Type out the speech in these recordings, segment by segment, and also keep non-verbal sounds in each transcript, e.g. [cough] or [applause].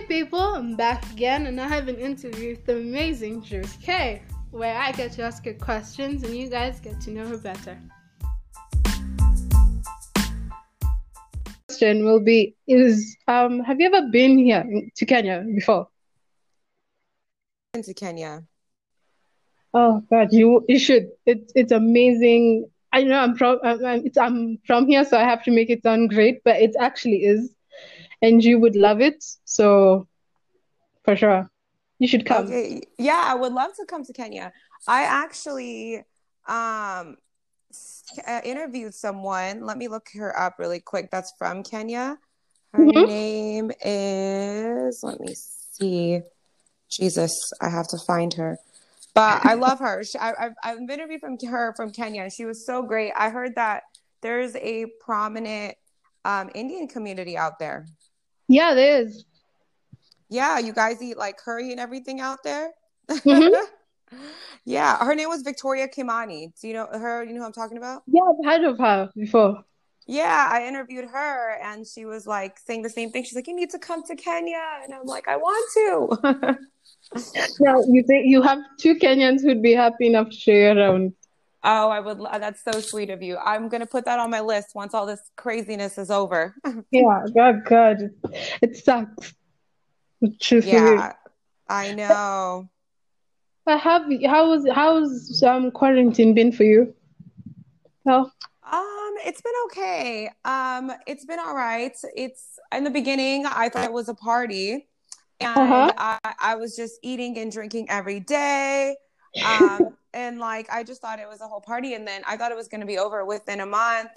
Hey people, I'm back again and I have an interview with the amazing Juice K, where I get to ask her questions and you guys get to know her better. Question will be is um have you ever been here to Kenya before? Into Kenya. Oh God, you you should. It's it's amazing. I know I'm from I'm, I'm- I'm from here, so I have to make it sound great, but it actually is, and you would love it. So for sure, you should come. Okay. Yeah, I would love to come to Kenya. I actually um interviewed someone. Let me look her up really quick. That's from Kenya. Her Mhm. name is, let me see. Jesus, I have to find her. But I love her. She, I, I've, I've interviewed from her from Kenya, she was so great. I heard that there's a prominent um, Indian community out there. Yeah, it is. Yeah, you guys eat like curry and everything out there. Mhm. [laughs] Yeah, her name was Victoria Kimani. Do you know her? You know who I'm talking about? Yeah, I've heard of her before. Yeah, I interviewed her and she was like saying the same thing. She's like, You need to come to Kenya. And I'm like, I want to. [laughs] Now you think you have two Kenyans who'd be happy enough to you around. Oh, I would. That's so sweet of you. I'm gonna put that on my list once all this craziness is over. [laughs] Yeah, good, God, it, sucks. Truthfully. Yeah, I know. But have how's how's um quarantine been for you? Well, Um, it's been okay. Um, it's been all right. It's in the beginning, I thought it was a party, and Uh-huh. I, I was just eating and drinking every day. Um, and like I just thought it was a whole party, and then I thought it was going to be over within a month,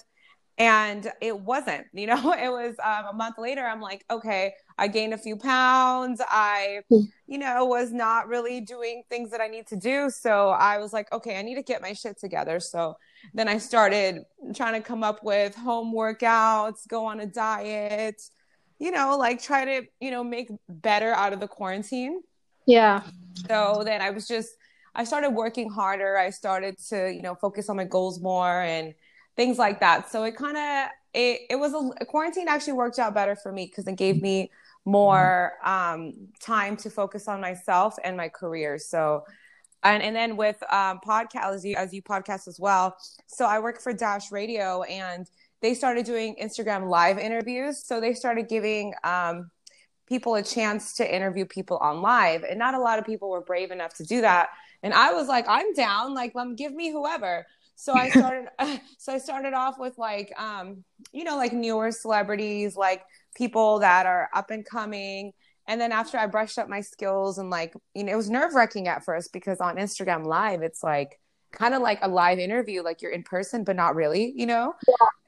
and it wasn't. You know, [laughs] it was um, a month later. I'm like, okay, I gained a few pounds. I, you know, was not really doing things that I need to do. So I was like, okay, I need to get my shit together. So then I started trying to come up with home workouts, go on a diet, you know, like try to, you know, make better out of the quarantine. yeah. So then I was just, I started working harder. I started to, you know, focus on my goals more and things like that. So it kind of, it, it was a quarantine actually worked out better for me because it gave me more um, time to focus on myself and my career. So, and, and then with um, podcast, as you, as you podcast as well. So I work for Dash Radio and they started doing Instagram live interviews. So they started giving um, people a chance to interview people on live. And not a lot of people were brave enough to do that. And I was like, I'm down. Like, um, give me whoever. So I [laughs] started. [laughs] so I started off with like, um, you know, like newer celebrities, like people that are up and coming. And then after I brushed up my skills and like, you know, it was nerve wracking at first because on Instagram Live, it's like kind of like a live interview, like you're in person, but not really, you know?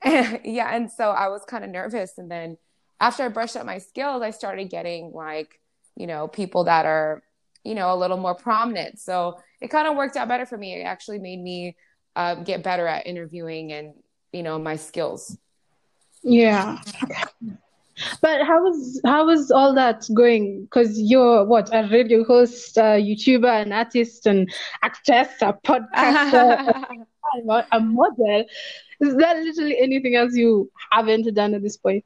Yeah. [laughs] yeah. And so I was kind of nervous. And then after I brushed up my skills, I started getting like, you know, people that are, you know, a little more prominent. So it kind of worked out better for me. It actually made me uh, get better at interviewing and, you know, my skills. Yeah. But how was how was all that going? Because you're what, a radio host, a YouTuber, an artist, an actress, a podcaster, a, [laughs] a model. Is there literally anything else you haven't done at this point?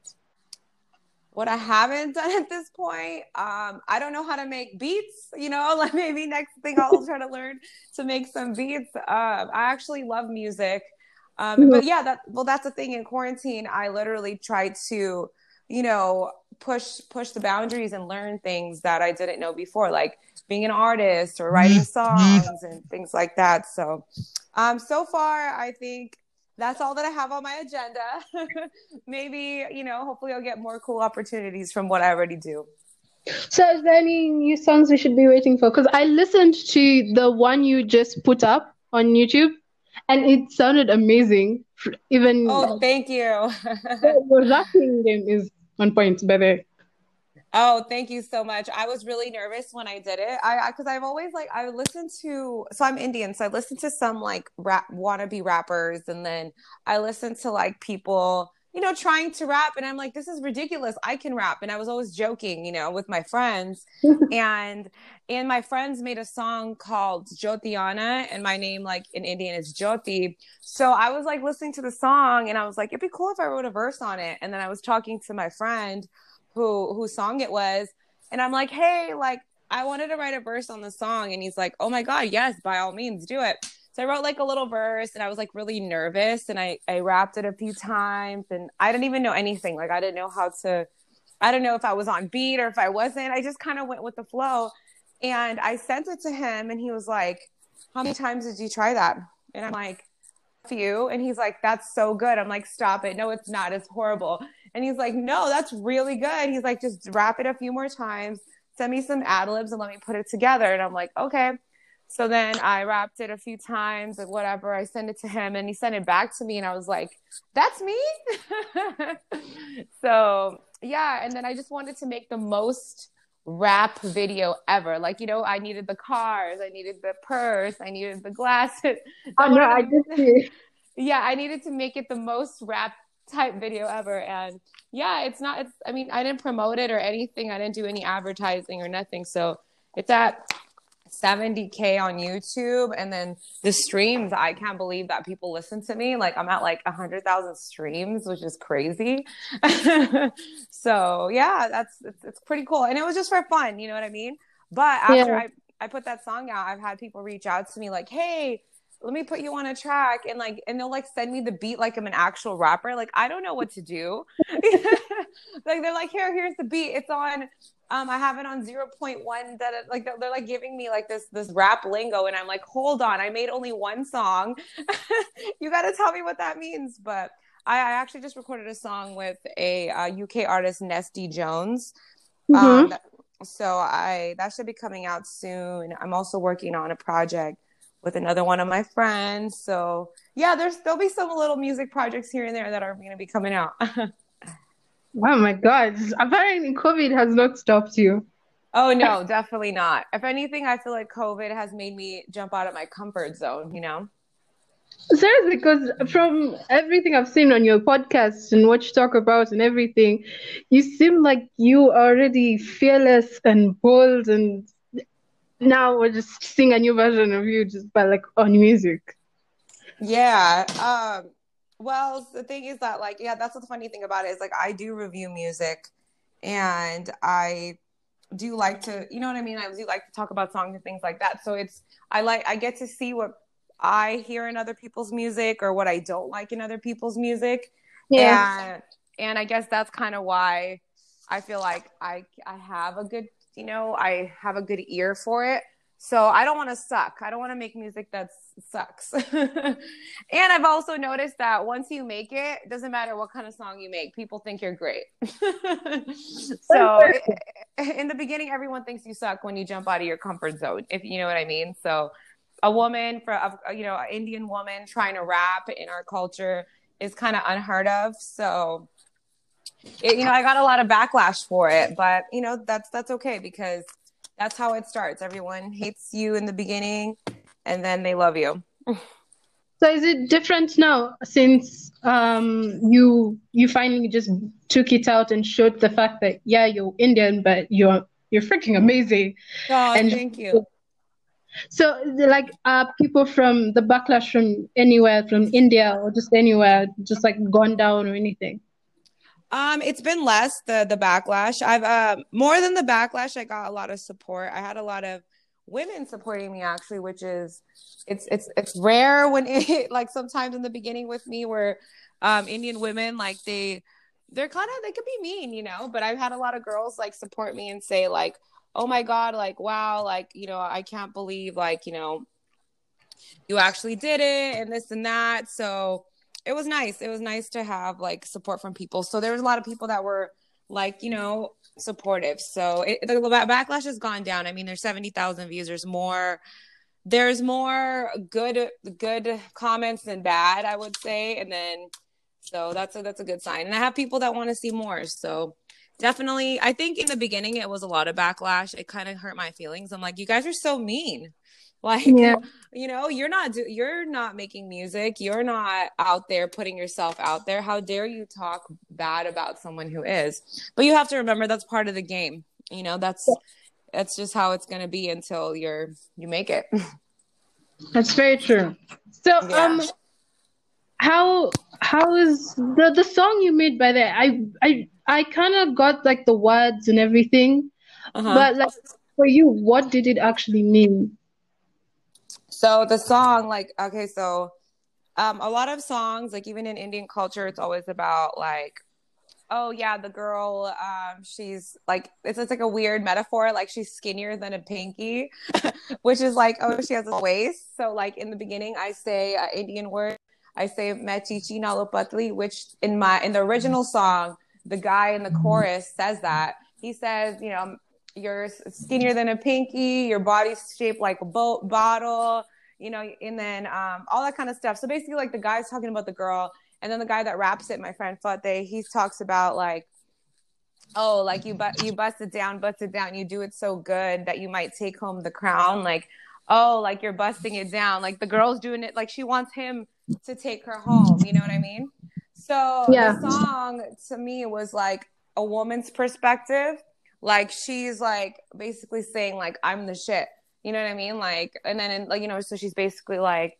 What I haven't [laughs] done at this point, um, I don't know how to make beats. You know, [laughs] like maybe next thing I'll try to learn to make some beats. Um, I actually love music, um, but yeah, that well, that's the thing. In quarantine, I literally tried to, you know, push push the boundaries and learn things that I didn't know before, like being an artist or writing songs and things like that. So, um, so far, I think that's all that I have on my agenda. [laughs] Maybe, you know, hopefully I'll get more cool opportunities from what I already do. So, is there any new songs we should be waiting for? Because I listened to the one you just put up on YouTube, and it sounded amazing. Even Oh, thank you. [laughs] your rapping game is on point, by the way. Oh, thank you so much. I was really nervous when I did it. I because I've always like I listened to so I'm Indian, so I listened to some like rap wannabe rappers, and then I listened to like people, you know, trying to rap, and I'm like, this is ridiculous. I can rap, and I was always joking, you know, with my friends, [laughs] and and my friends made a song called Jyotiana, and my name like in Indian is Jyoti. So I was like listening to the song, and I was like, it'd be cool if I wrote a verse on it, and then I was talking to my friend who whose song it was and I'm like, hey, like I wanted to write a verse on the song, and he's like, oh my god, yes, by all means, do it. So I wrote like a little verse, and I was like really nervous, and I I rapped it a few times, and I didn't even know anything. Like I didn't know how to. I don't know if I was on beat or if I wasn't. I just kind of went with the flow. And I sent it to him and he was like, How many times did you try that? And I'm like, few and he's like that's so good i'm like stop it no it's not it's horrible and he's like no that's really good. He's like just rap it a few more times. Send me some ad libs and let me put it together. And i'm like okay. So then i rapped it a few times and whatever. I sent it to him and he sent it back to me and i was like that's me? [laughs] So yeah. And then i just wanted to make the most rap video ever. Like, you know, I needed the cars, I needed the purse, I needed the glasses. [laughs] Oh no, I did see. [laughs] Yeah, I needed to make it the most rap type video ever. And yeah, it's not it's I mean, I didn't promote it or anything. I didn't do any advertising or nothing. So it's at 70k on YouTube and then the streams I can't believe that people listen to me like I'm at like 100,000 streams which is crazy [laughs] so yeah that's it's, it's, pretty cool and it was just for fun you know what I mean but after yeah. I I put that song out I've had people reach out to me like hey let me put you on a track and like and they'll like send me the beat like I'm an actual rapper. Like I don't know what to do. [laughs] like they're like, here, here's the beat. It's on um, I have it on 0.1 that it, like they're like giving me like this this rap lingo and I'm like, hold on, I made only one song. [laughs] you got to tell me what that means. But I, I, actually just recorded a song with a uh, UK artist, Nesty Jones. Mm-hmm. Um, so I that should be coming out soon. I'm also working on a project with another one of my friends. So yeah, there's there'll be some little music projects here and there that are going to be coming out. [laughs] oh my god! Apparently, COVID has not stopped you. Oh no, definitely not. If anything, I feel like COVID has made me jump out of my comfort zone. You know. Seriously, because from everything I've seen on your podcast and what you talk about and everything, you seem like you are already fearless and bold and now we're just seeing a new version of you just by like on music. Yeah. Um well the thing is that like yeah that's the funny thing about it is like I do review music and I do like to you know what I mean? I do like to talk about songs and things like that. So it's I like I get to see what I hear in other people's music or what I don't like in other people's music. Yeah. And and I guess that's kind of why I feel like I I have a good you know, I have a good ear for it. So I don't want to suck. I don't want to make music that sucks. [laughs] and I've also noticed that once you make it, it doesn't matter what kind of song you make, people think you're great. [laughs] so in the beginning, everyone thinks you suck when you jump out of your comfort zone, if you know what I mean. So a woman for you know, an Indian woman trying to rap in our culture is kind of unheard of. So it, you know, I got a lot of backlash for it, but you know, that's that's okay because that's how it starts. Everyone hates you in the beginning, and then they love you. So is it different now since um, you you finally just took it out and showed the fact that yeah you're Indian but you're you're freaking amazing. Oh, and thank you. So like uh people from the backlash from anywhere from India or just anywhere just like gone down or anything? Um, it's been less the the backlash. I've uh more than the backlash. I got a lot of support. I had a lot of women supporting me actually, which is it's it's it's rare when it like sometimes in the beginning with me where um Indian women like they they're kind of they could be mean, you know. But I've had a lot of girls like support me and say like, oh my god, like wow, like you know I can't believe like you know you actually did it and this and that. So it was nice. It was nice to have like support from people. So there was a lot of people that were like, you know, supportive. So it, the backlash has gone down. I mean, there's 70,000 views. There's more there's more good good comments than bad, I would say. And then so that's a that's a good sign. And I have people that want to see more. So definitely I think in the beginning it was a lot of backlash. It kind of hurt my feelings. I'm like, you guys are so mean. Like yeah. [laughs] you know you're not do- you're not making music you're not out there putting yourself out there how dare you talk bad about someone who is but you have to remember that's part of the game you know that's that's just how it's going to be until you're you make it [laughs] that's very true so yeah. um how how is the the song you made by that i i i kind of got like the words and everything Uh-huh. But like for you, what did it actually mean? So the song, like, okay, so um, a lot of songs, like even in Indian culture, it's always about like, oh yeah, the girl, um, she's like, it's, it's like a weird metaphor, like she's skinnier than a pinky, [laughs] which is like, oh, she has a waist. So like in the beginning, I say an Indian word, I say "Mechichi nalopatli," which in my in the original song, the guy in the chorus says that he says, you know, you're skinnier than a pinky, your body's shaped like a boat bottle, you know, and then um, all that kind of stuff. So basically, like the guy's talking about the girl, and then the guy that raps it, my friend Fateh, he talks about like, oh, like you but you bust it down, bust it down, you do it so good that you might take home the crown, like. Oh, like you're busting it down. Like the girl's doing it like she wants him to take her home. You know what I mean? So yeah. the song to me was like a woman's perspective like she's like basically saying like I'm the shit. You know what I mean? Like and then like you know so she's basically like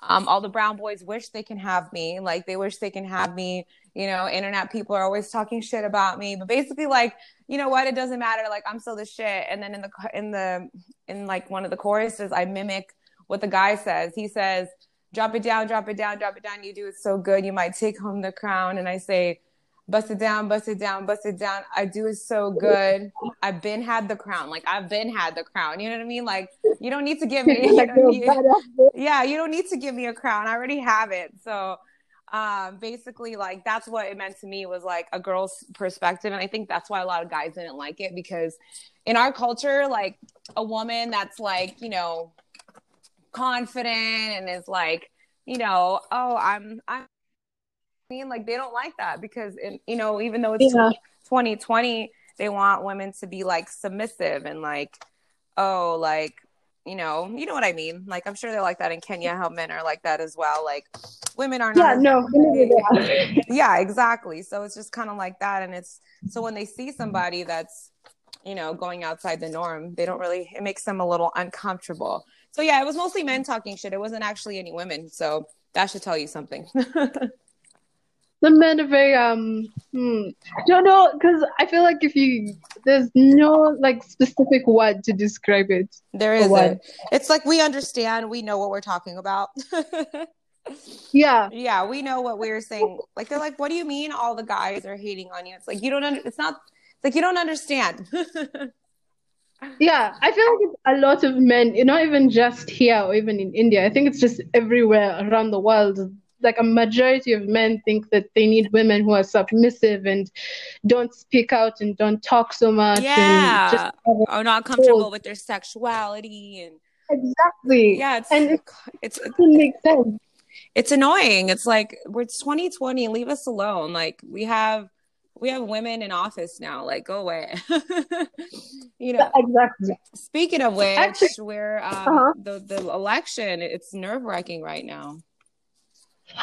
um, all the brown boys wish they can have me. Like they wish they can have me. You know, internet people are always talking shit about me, but basically, like, you know what? It doesn't matter. Like I'm still the shit. And then in the in the in like one of the choruses, I mimic what the guy says. He says, "Drop it down, drop it down, drop it down. You do it so good, you might take home the crown." And I say, bust it down, bust it down, bust it down. I do it so good. I've been had the crown. Like I've been had the crown. You know what I mean? Like you don't need to give [laughs] me. You need, yeah, you don't need to give me a crown. I already have it. So um basically like that's what it meant to me was like a girl's perspective and i think that's why a lot of guys didn't like it because in our culture like a woman that's like you know confident and is like you know oh i'm i'm mean? Like they don't like that because in, you know even though it's yeah. 2020 they want women to be like submissive and like oh like you know you know what i mean? Like i'm sure they're like that in kenya how men are like that as well. Like women are not yeah no [laughs] yeah exactly. So it's just kind of like that and it's so when they see somebody that's you know going outside the norm they don't really it makes them a little uncomfortable. So yeah it was mostly men talking shit. It wasn't actually any women so that should tell you something [laughs] the men are very um hmm, don't know because I feel like if you there's no like specific word to describe it. There isn't. It's like we understand, we know what we're talking about. [laughs] yeah. Yeah, we know what we're saying. Like they're like, what do you mean all the guys are hating on you? It's like you don't under- it's not it's like you don't understand. [laughs] yeah, I feel like it's a lot of men, not even just here or even in India. I think it's just everywhere around the world like a majority of men think that they need women who are submissive and don't speak out and don't talk so much yeah. and just are not comfortable with their sexuality and exactly. Yeah it's and it's, it makes sense. It's annoying. It's like we're 2020 leave us alone. Like we have we have women in office now. Like go away. [laughs] You know. Exactly. Speaking of which Actually, we're um, uh-huh. the the election it's nerve-wracking right now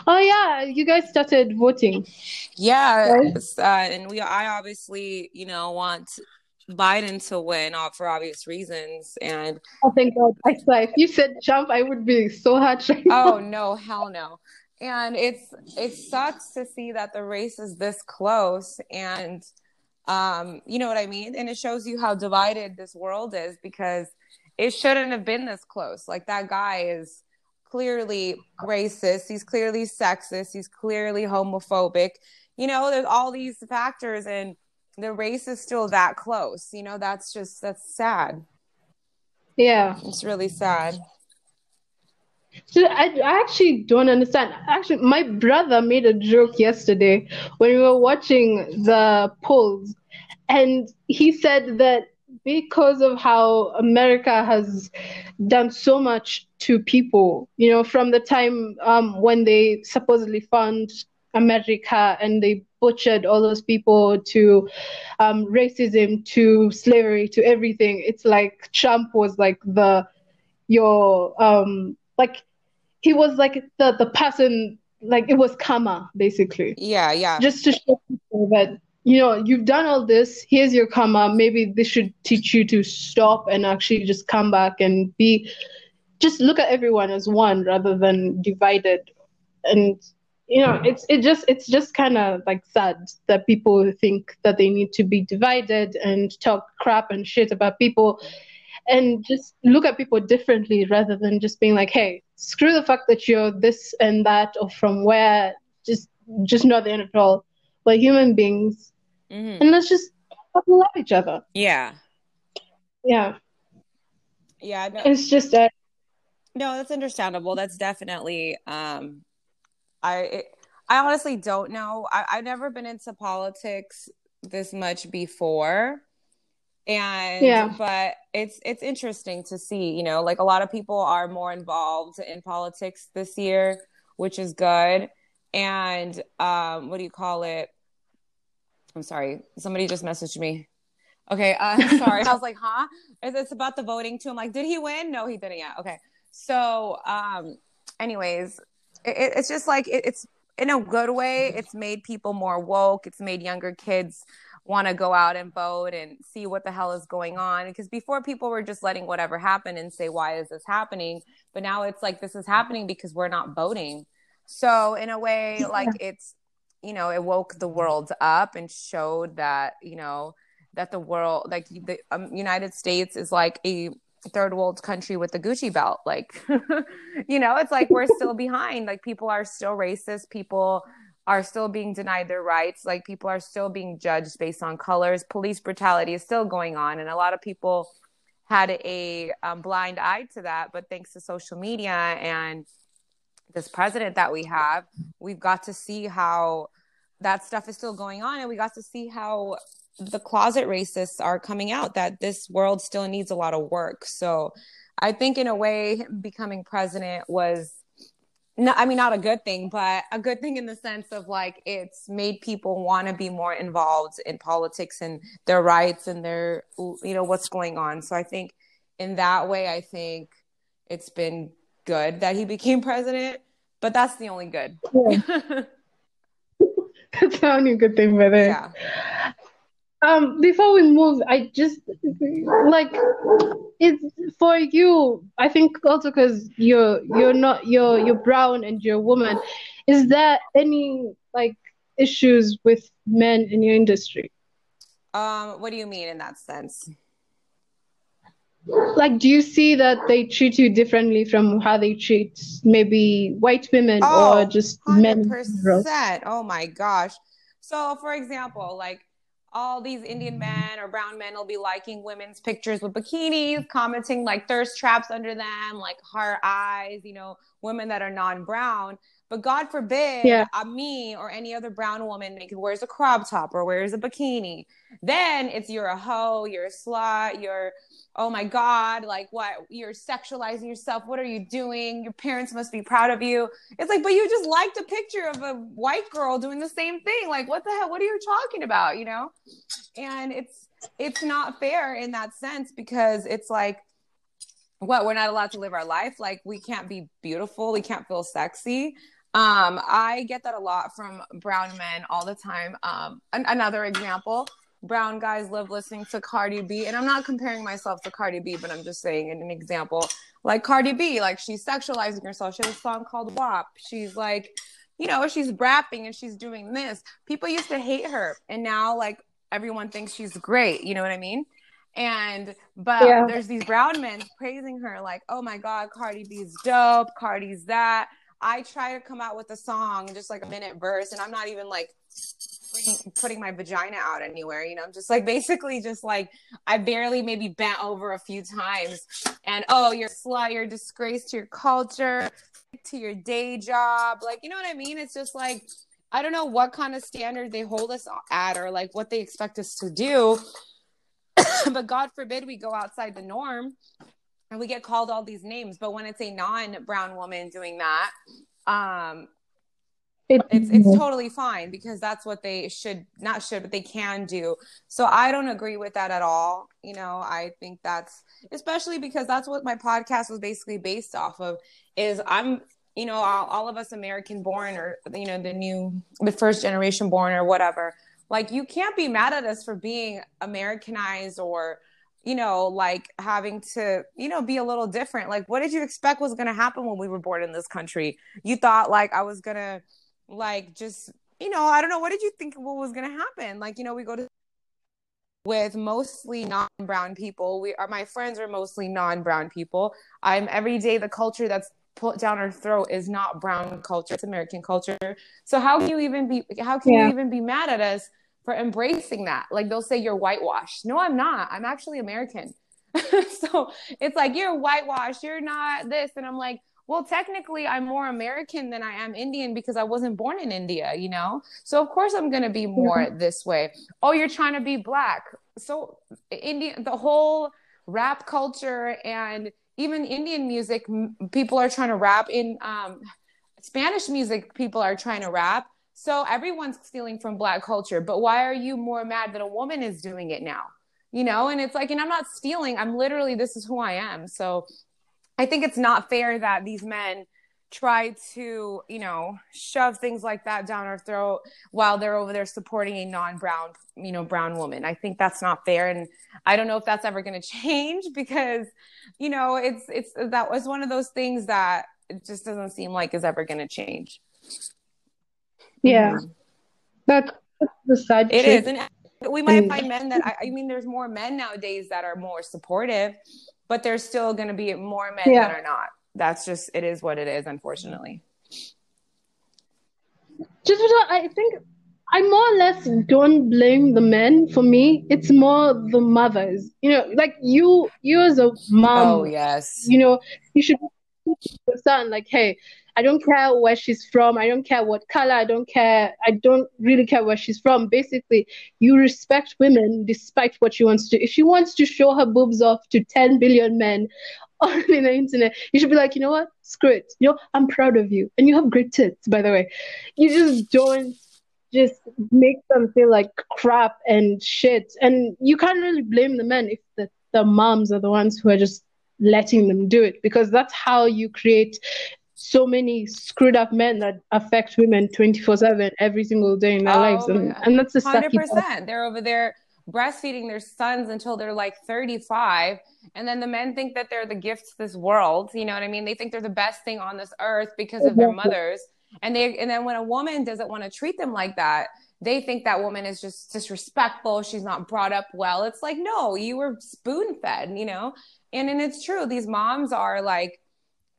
Oh yeah, you guys started voting. Yeah, right? uh, and we I obviously you know want Biden to win for obvious reasons, and oh thank God! I swear, if you said Trump, I would be so. Right oh no, hell no! And it's it sucks to see that the race is this close, and um, you know what I mean. And it shows you how divided this world is because it shouldn't have been this close. Like that guy is clearly racist, he's clearly sexist, he's clearly homophobic. You know, there's all these factors and the race is still that close. You know, that's just that's sad. Yeah. It's really sad. So I, I actually don't understand. Actually, my brother made a joke yesterday when we were watching the polls, and he said that because of how America has done so much to people, you know, from the time um, when they supposedly found America and they butchered all those people to um, racism, to slavery, to everything. It's like Trump was like the your um like he was like the the person like it was karma basically. Yeah, yeah. Just to show people that you know, you've done all this. Here's your karma. Maybe this should teach you to stop and actually just come back and be, just look at everyone as one rather than divided. And you know it's it just it's just kind of like sad that people think that they need to be divided and talk crap and shit about people and just look at people differently rather than just being like hey screw the fact that you're this and that or from where just just not the end it all we're human beings mm-hmm. and let's just love each other. Yeah. Yeah. Yeah no, it's just a no that's understandable. That's definitely um I it, I honestly don't know. I, I've never been into politics this much before. And yeah. but it's it's interesting to see you know like a lot of people are more involved in politics this year which is good. And um what do you call it i'm sorry somebody just messaged me okay uh [laughs] sorry i was like huh it's about the voting too i'm like did he win no he didn't yet okay so um anyways it, it's just like it, it's in a good way. It's made people more woke. It's made younger kids want to go out and vote and see what the hell is going on. Because before people were just letting whatever happen and say, why is this happening? But now it's like, this is happening because we're not voting. So, in a way, like it's, you know, it woke the world up and showed that, you know, that the world, like the um, United States is like a third world country with the Gucci belt. Like, [laughs] you know, it's like we're still [laughs] behind. Like, people are still racist. People are still being denied their rights. Like, people are still being judged based on colors. Police brutality is still going on. And a lot of people had a um, blind eye to that. But thanks to social media and this president that we have, we've got to see how that stuff is still going on. And we got to see how the closet racists are coming out that this world still needs a lot of work. So I think in a way becoming president was not, I mean not a good thing, but a good thing in the sense of like it's made people want to be more involved in politics and their rights and their you know what's going on. So I think in that way I think it's been good that he became president, but that's the only good. Yeah. [laughs] [laughs] that's the only good thing it. Yeah. Um before we move i just like it's for you. I think also because you're you're not you're you're brown and you're a woman. Is there any like issues with men in your industry? Um what do you mean in that sense like do you see that they treat you differently from how they treat maybe white women oh, or just 100%. men oh my gosh so for example like all these Indian men or brown men will be liking women's pictures with bikinis, commenting like thirst traps under them, like heart eyes, you know, women that are non-brown. But God forbid yeah. a me or any other brown woman wears a crop top or wears a bikini. Then it's you're a hoe, you're a slut, you're oh my god like what you're sexualizing yourself. What are you doing? Your parents must be proud of you. It's like but you just liked a picture of a white girl doing the same thing. Like what the hell? What are you talking about? You know? And it's it's not fair in that sense because it's like what we're not allowed to live our life. Like we can't be beautiful. We can't feel sexy. Um i get that a lot from brown men all the time. Um an- another example brown guys love listening to Cardi B. And I'm not comparing myself to Cardi B, but I'm just saying an example. Like Cardi B, like she's sexualizing herself. She has a song called WAP. She's like, you know, she's rapping and she's doing this. People used to hate her. And now like everyone thinks she's great. You know what I mean? And but yeah. there's these brown men praising her, like, oh my God, Cardi B's dope, Cardi's that. I try to come out with a song, just like a minute verse, and I'm not even like putting my vagina out anywhere. You know, I'm just like basically just like I barely maybe bent over a few times, and oh, you're slut, you're disgrace to your culture, to your day job. Like, you know what I mean? It's just like I don't know what kind of standard they hold us at or like what they expect us to do. [coughs] but God forbid we go outside the norm and we get called all these names. But when it's a non-brown woman doing that, um, it's it's totally fine because that's what they should not should but they can do. So i don't agree with that at all. You know i think that's especially because that's what my podcast was basically based off of is i'm you know all, all of us american born or you know the new the first generation born or whatever. Like you can't be mad at us for being americanized or you know like having to you know be a little different. Like what did you expect was going to happen when we were born in this country? You thought like i was going to like just you know i don't know what did you think what was going to happen? Like you know we go to with mostly non-brown people. We are my friends are mostly non-brown people. I'm every day the culture that's put down our throat is not brown culture it's american culture. So how can you even be how can yeah. you even be mad at us for embracing that? Like they'll say you're whitewashed. No i'm not. I'm actually american. [laughs] So it's like you're whitewashed you're not this. And i'm like well, technically, I'm more American than I am Indian because I wasn't born in India, you know? So, of course, I'm going to be more this way. Oh, you're trying to be black. So, Indian, the whole rap culture and even Indian music, people are trying to rap. In um, Spanish music, people are trying to rap. So, everyone's stealing from black culture. But why are you more mad that a woman is doing it now? You know, and it's like, and I'm not stealing. I'm literally, this is who I am. So, I think it's not fair that these men try to, you know, shove things like that down our throat while they're over there supporting a non-brown, you know, brown woman. I think that's not fair and I don't know if that's ever going [laughs] to change because, you know, it's it's that was one of those things that it just doesn't seem like is ever going to change. Yeah. Mm-hmm. That's, the side It is, and we might find men that I, I mean there's more men nowadays that are more supportive but there's still going to be more men yeah. that are not. That's just it is what it is, unfortunately. Just I think I more or less don't blame the men. For me, it's more the mothers. You know, like you, you as a mom. Oh yes. You know, you should teach your son like, hey, I don't care where she's from. I don't care what color. I don't care. I don't really care where she's from. Basically, you respect women despite what she wants to. Do. If she wants to show her boobs off to 10 billion men [laughs] on the internet, you should be like, you know what? Screw it. You know, I'm proud of you. And you have great tits, by the way. You just don't just make them feel like crap and shit. And you can't really blame the men if the, the moms are the ones who are just letting them do it because that's how you create so many screwed up men that affect women 24 7 every single day in their oh, lives. And, and that's the 100%. They're over there breastfeeding their sons until they're like 35. And then the men think that they're the gift to this world. You know what I mean? They think they're the best thing on this earth because of their mothers. And they, and then when a woman doesn't want to treat them like that, they think that woman is just disrespectful. She's not brought up well. It's like, no, you were spoon fed, you know? And, and it's true. These moms are like,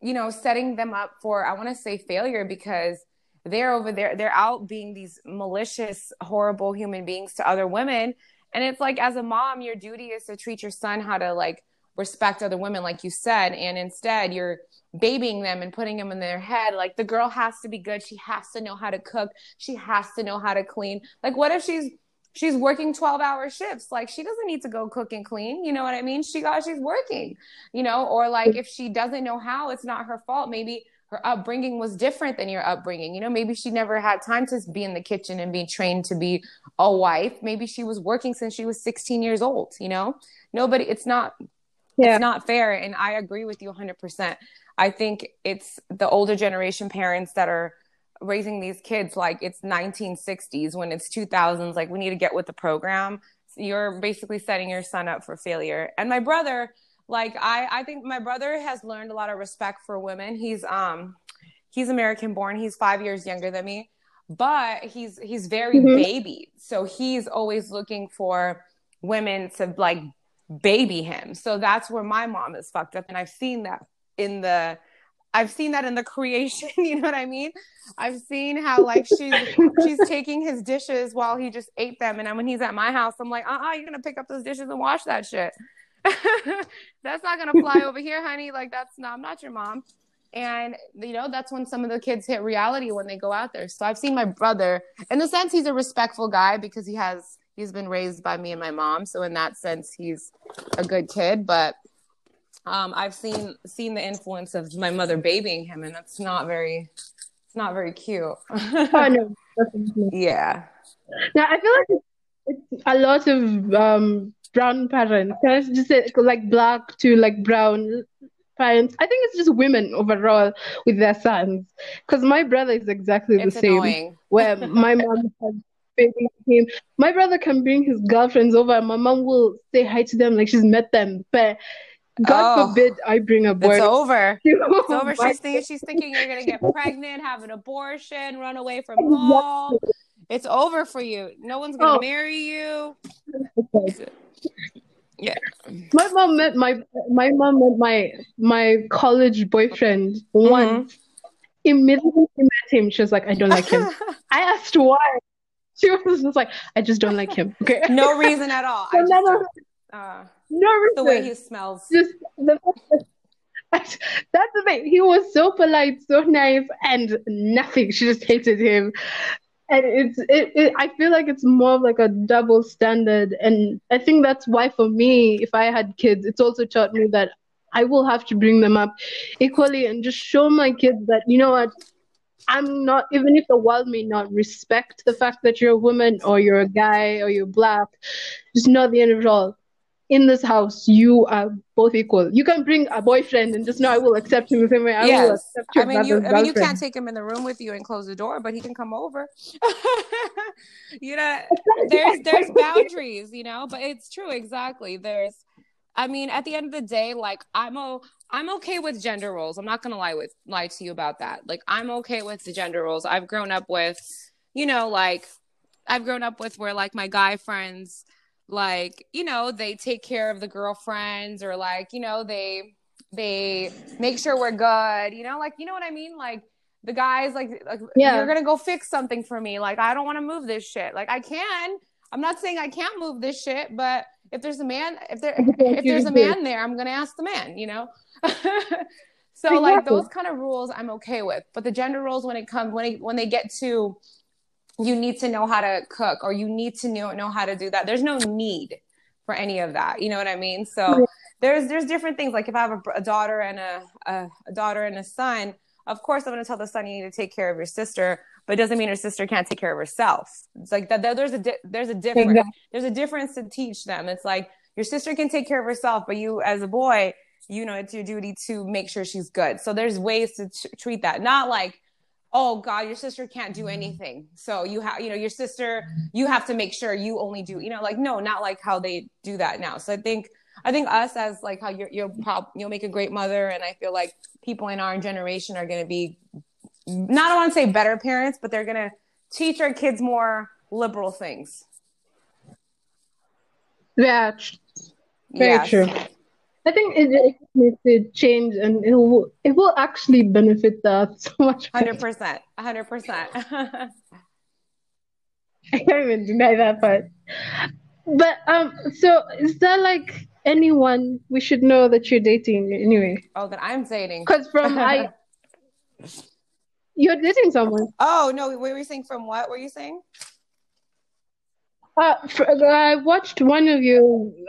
you know, setting them up for, I want to say failure because they're over there, they're out being these malicious, horrible human beings to other women. And it's like, as a mom, your duty is to treat your son how to like respect other women, like you said. And instead, you're babying them and putting them in their head like the girl has to be good. She has to know how to cook. She has to know how to clean. Like, what if she's she's working 12 hour shifts. Like she doesn't need to go cook and clean. You know what i mean? She got she's working you know? Or like if she doesn't know how it's not her fault. Maybe her upbringing was different than your upbringing. You know maybe she never had time to be in the kitchen and be trained to be a wife. Maybe she was working since she was 16 years old you know? Nobody it's not yeah. it's not fair and i agree with you 100% i think it's the older generation parents that are raising these kids like it's 1960s when it's 2000s like we need to get with the program. So you're basically setting your son up for failure. And my brother like i i think my brother has learned a lot of respect for women. He's um he's american born. He's five years younger than me but he's he's very mm-hmm. baby. So he's always looking for women to like baby him. So that's where my mom is fucked up. And i've seen that in the I've seen that in the creation, [laughs] you know what I mean? I've seen how like she's she's taking his dishes while he just ate them, and when he's at my house, I'm like, uh, uh-uh, you're gonna pick up those dishes and wash that shit. [laughs] that's not gonna fly over here, honey. Like that's not. I'm not your mom. And you know that's when some of the kids hit reality when they go out there. So I've seen my brother. In the sense, he's a respectful guy because he has he's been raised by me and my mom. So in that sense, he's a good kid. But um, I've seen seen the influence of my mother babying him, and that's not very it's not very cute. oh [laughs] no, yeah. Now I feel like it's, a lot of um, brown parents. Can I just say like black to like brown parents? I think it's just women overall with their sons. Because my brother is exactly it's the same. Annoying. [laughs] Where my mom has him. My brother can bring his girlfriends over. And my mom will say hi to them like she's met them, but God Oh. forbid I bring a boy. [laughs] It's over. It's over. She's thinking she's thinking you're gonna get pregnant, have an abortion, run away from home. It's over for you. No one's gonna Oh. marry you. Yeah. My mom met my my mom met my my college boyfriend Mm-hmm. once. Immediately she met him, she was like, I don't like him. [laughs] I asked why. She was just like, I just don't like him. Okay. no [laughs] reason at all. I just none of- don't. Uh, no reason. the way he smells. just the [laughs] that's the thing. He was so polite, so nice, and nothing. She just hated him. And it's it, it I feel like it's more of like a double standard. And I think that's why for me, if I had kids, it's also taught me that I will have to bring them up equally and just show my kids that, you know what, I'm not even if the world may not respect the fact that you're a woman or you're a guy or you're black, it's not the end of it all in this house, you are both equal. You can bring a boyfriend and just know I will accept him the same way I will accept your I mean, you. I mean, you can't take him in the room with you and close the door, but he can come over. [laughs] you know, there's there's [laughs] boundaries, you know. But it's true, exactly. There's, I mean, at the end of the day, like I'm a I'm okay with gender roles. I'm not gonna lie with lie to you about that. Like I'm okay with the gender roles. I've grown up with, you know, like I've grown up with where like my guy friends, like you know, they take care of the girlfriends or like you know they they make sure we're good. You know, like you know what I mean, like. The guys like, like Yeah. you're gonna go fix something for me. Like I don't want to move this shit. Like I can. I'm not saying I can't move this shit, but if there's a man, if there [laughs] if there's a man there, I'm gonna ask the man. You know. [laughs] so like those kind of rules, I'm okay with. But the gender roles, when it comes when it, when they get to, you need to know how to cook or you need to know know how to do that. There's no need for any of that. You know what I mean? So there's there's different things. Like if I have a, a daughter and a, a a daughter and a son, of course I'm going to tell the son you need to take care of your sister, but it doesn't mean her sister can't take care of herself. It's like that. that- There's a di- there's a difference. Exactly. There's a difference to teach them. It's like your sister can take care of herself, but you as a boy, you know it's your duty to make sure she's good. So there's ways to t- treat that. Not like oh god your sister can't do mm-hmm. anything. So you have you know your sister you have to make sure you only do you know like no not like how they do that now. So i think i think us as like how you're you're prob- you'll make a great mother and i feel like people in our generation are going to be not i want to say better parents but they're going to teach our kids more liberal things. Yeah, very Yes. true. I think it, it needs to change and it will it will actually benefit earth [laughs] so much. 100% 100% [laughs] I can't even deny that part. But um, so is there like anyone we should know that you're dating anyway? oh that i'm dating Because from I, [laughs] you're dating someone. oh no what were you saying from what were you saying Uh, fr- I watched one of your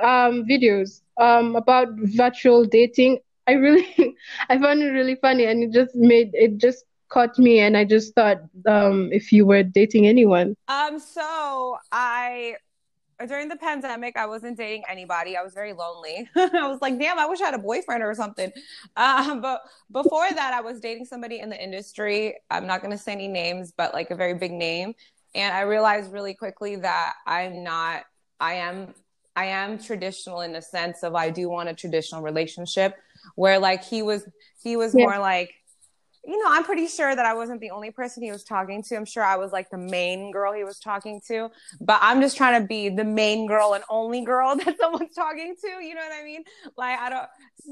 um videos um about virtual dating. I really, [laughs] I found it really funny, and it just made it just caught me, and I just thought um if you were dating anyone. Um, so I during the pandemic, I wasn't dating anybody. I was very lonely. [laughs] I was like, damn, I wish I had a boyfriend or something. Um, [laughs] but before that, I was dating somebody in the industry. I'm not gonna say any names, but like a very big name. And I realized really quickly that I'm not. I am. I am traditional in the sense of I do want a traditional relationship where like he was. He was Yeah. more like you know, I'm pretty sure that I wasn't the only person he was talking to. I'm sure I was like the main girl he was talking to, but I'm just trying to be the main girl and only girl [laughs] that someone's talking to. You know what I mean? Like, I don't,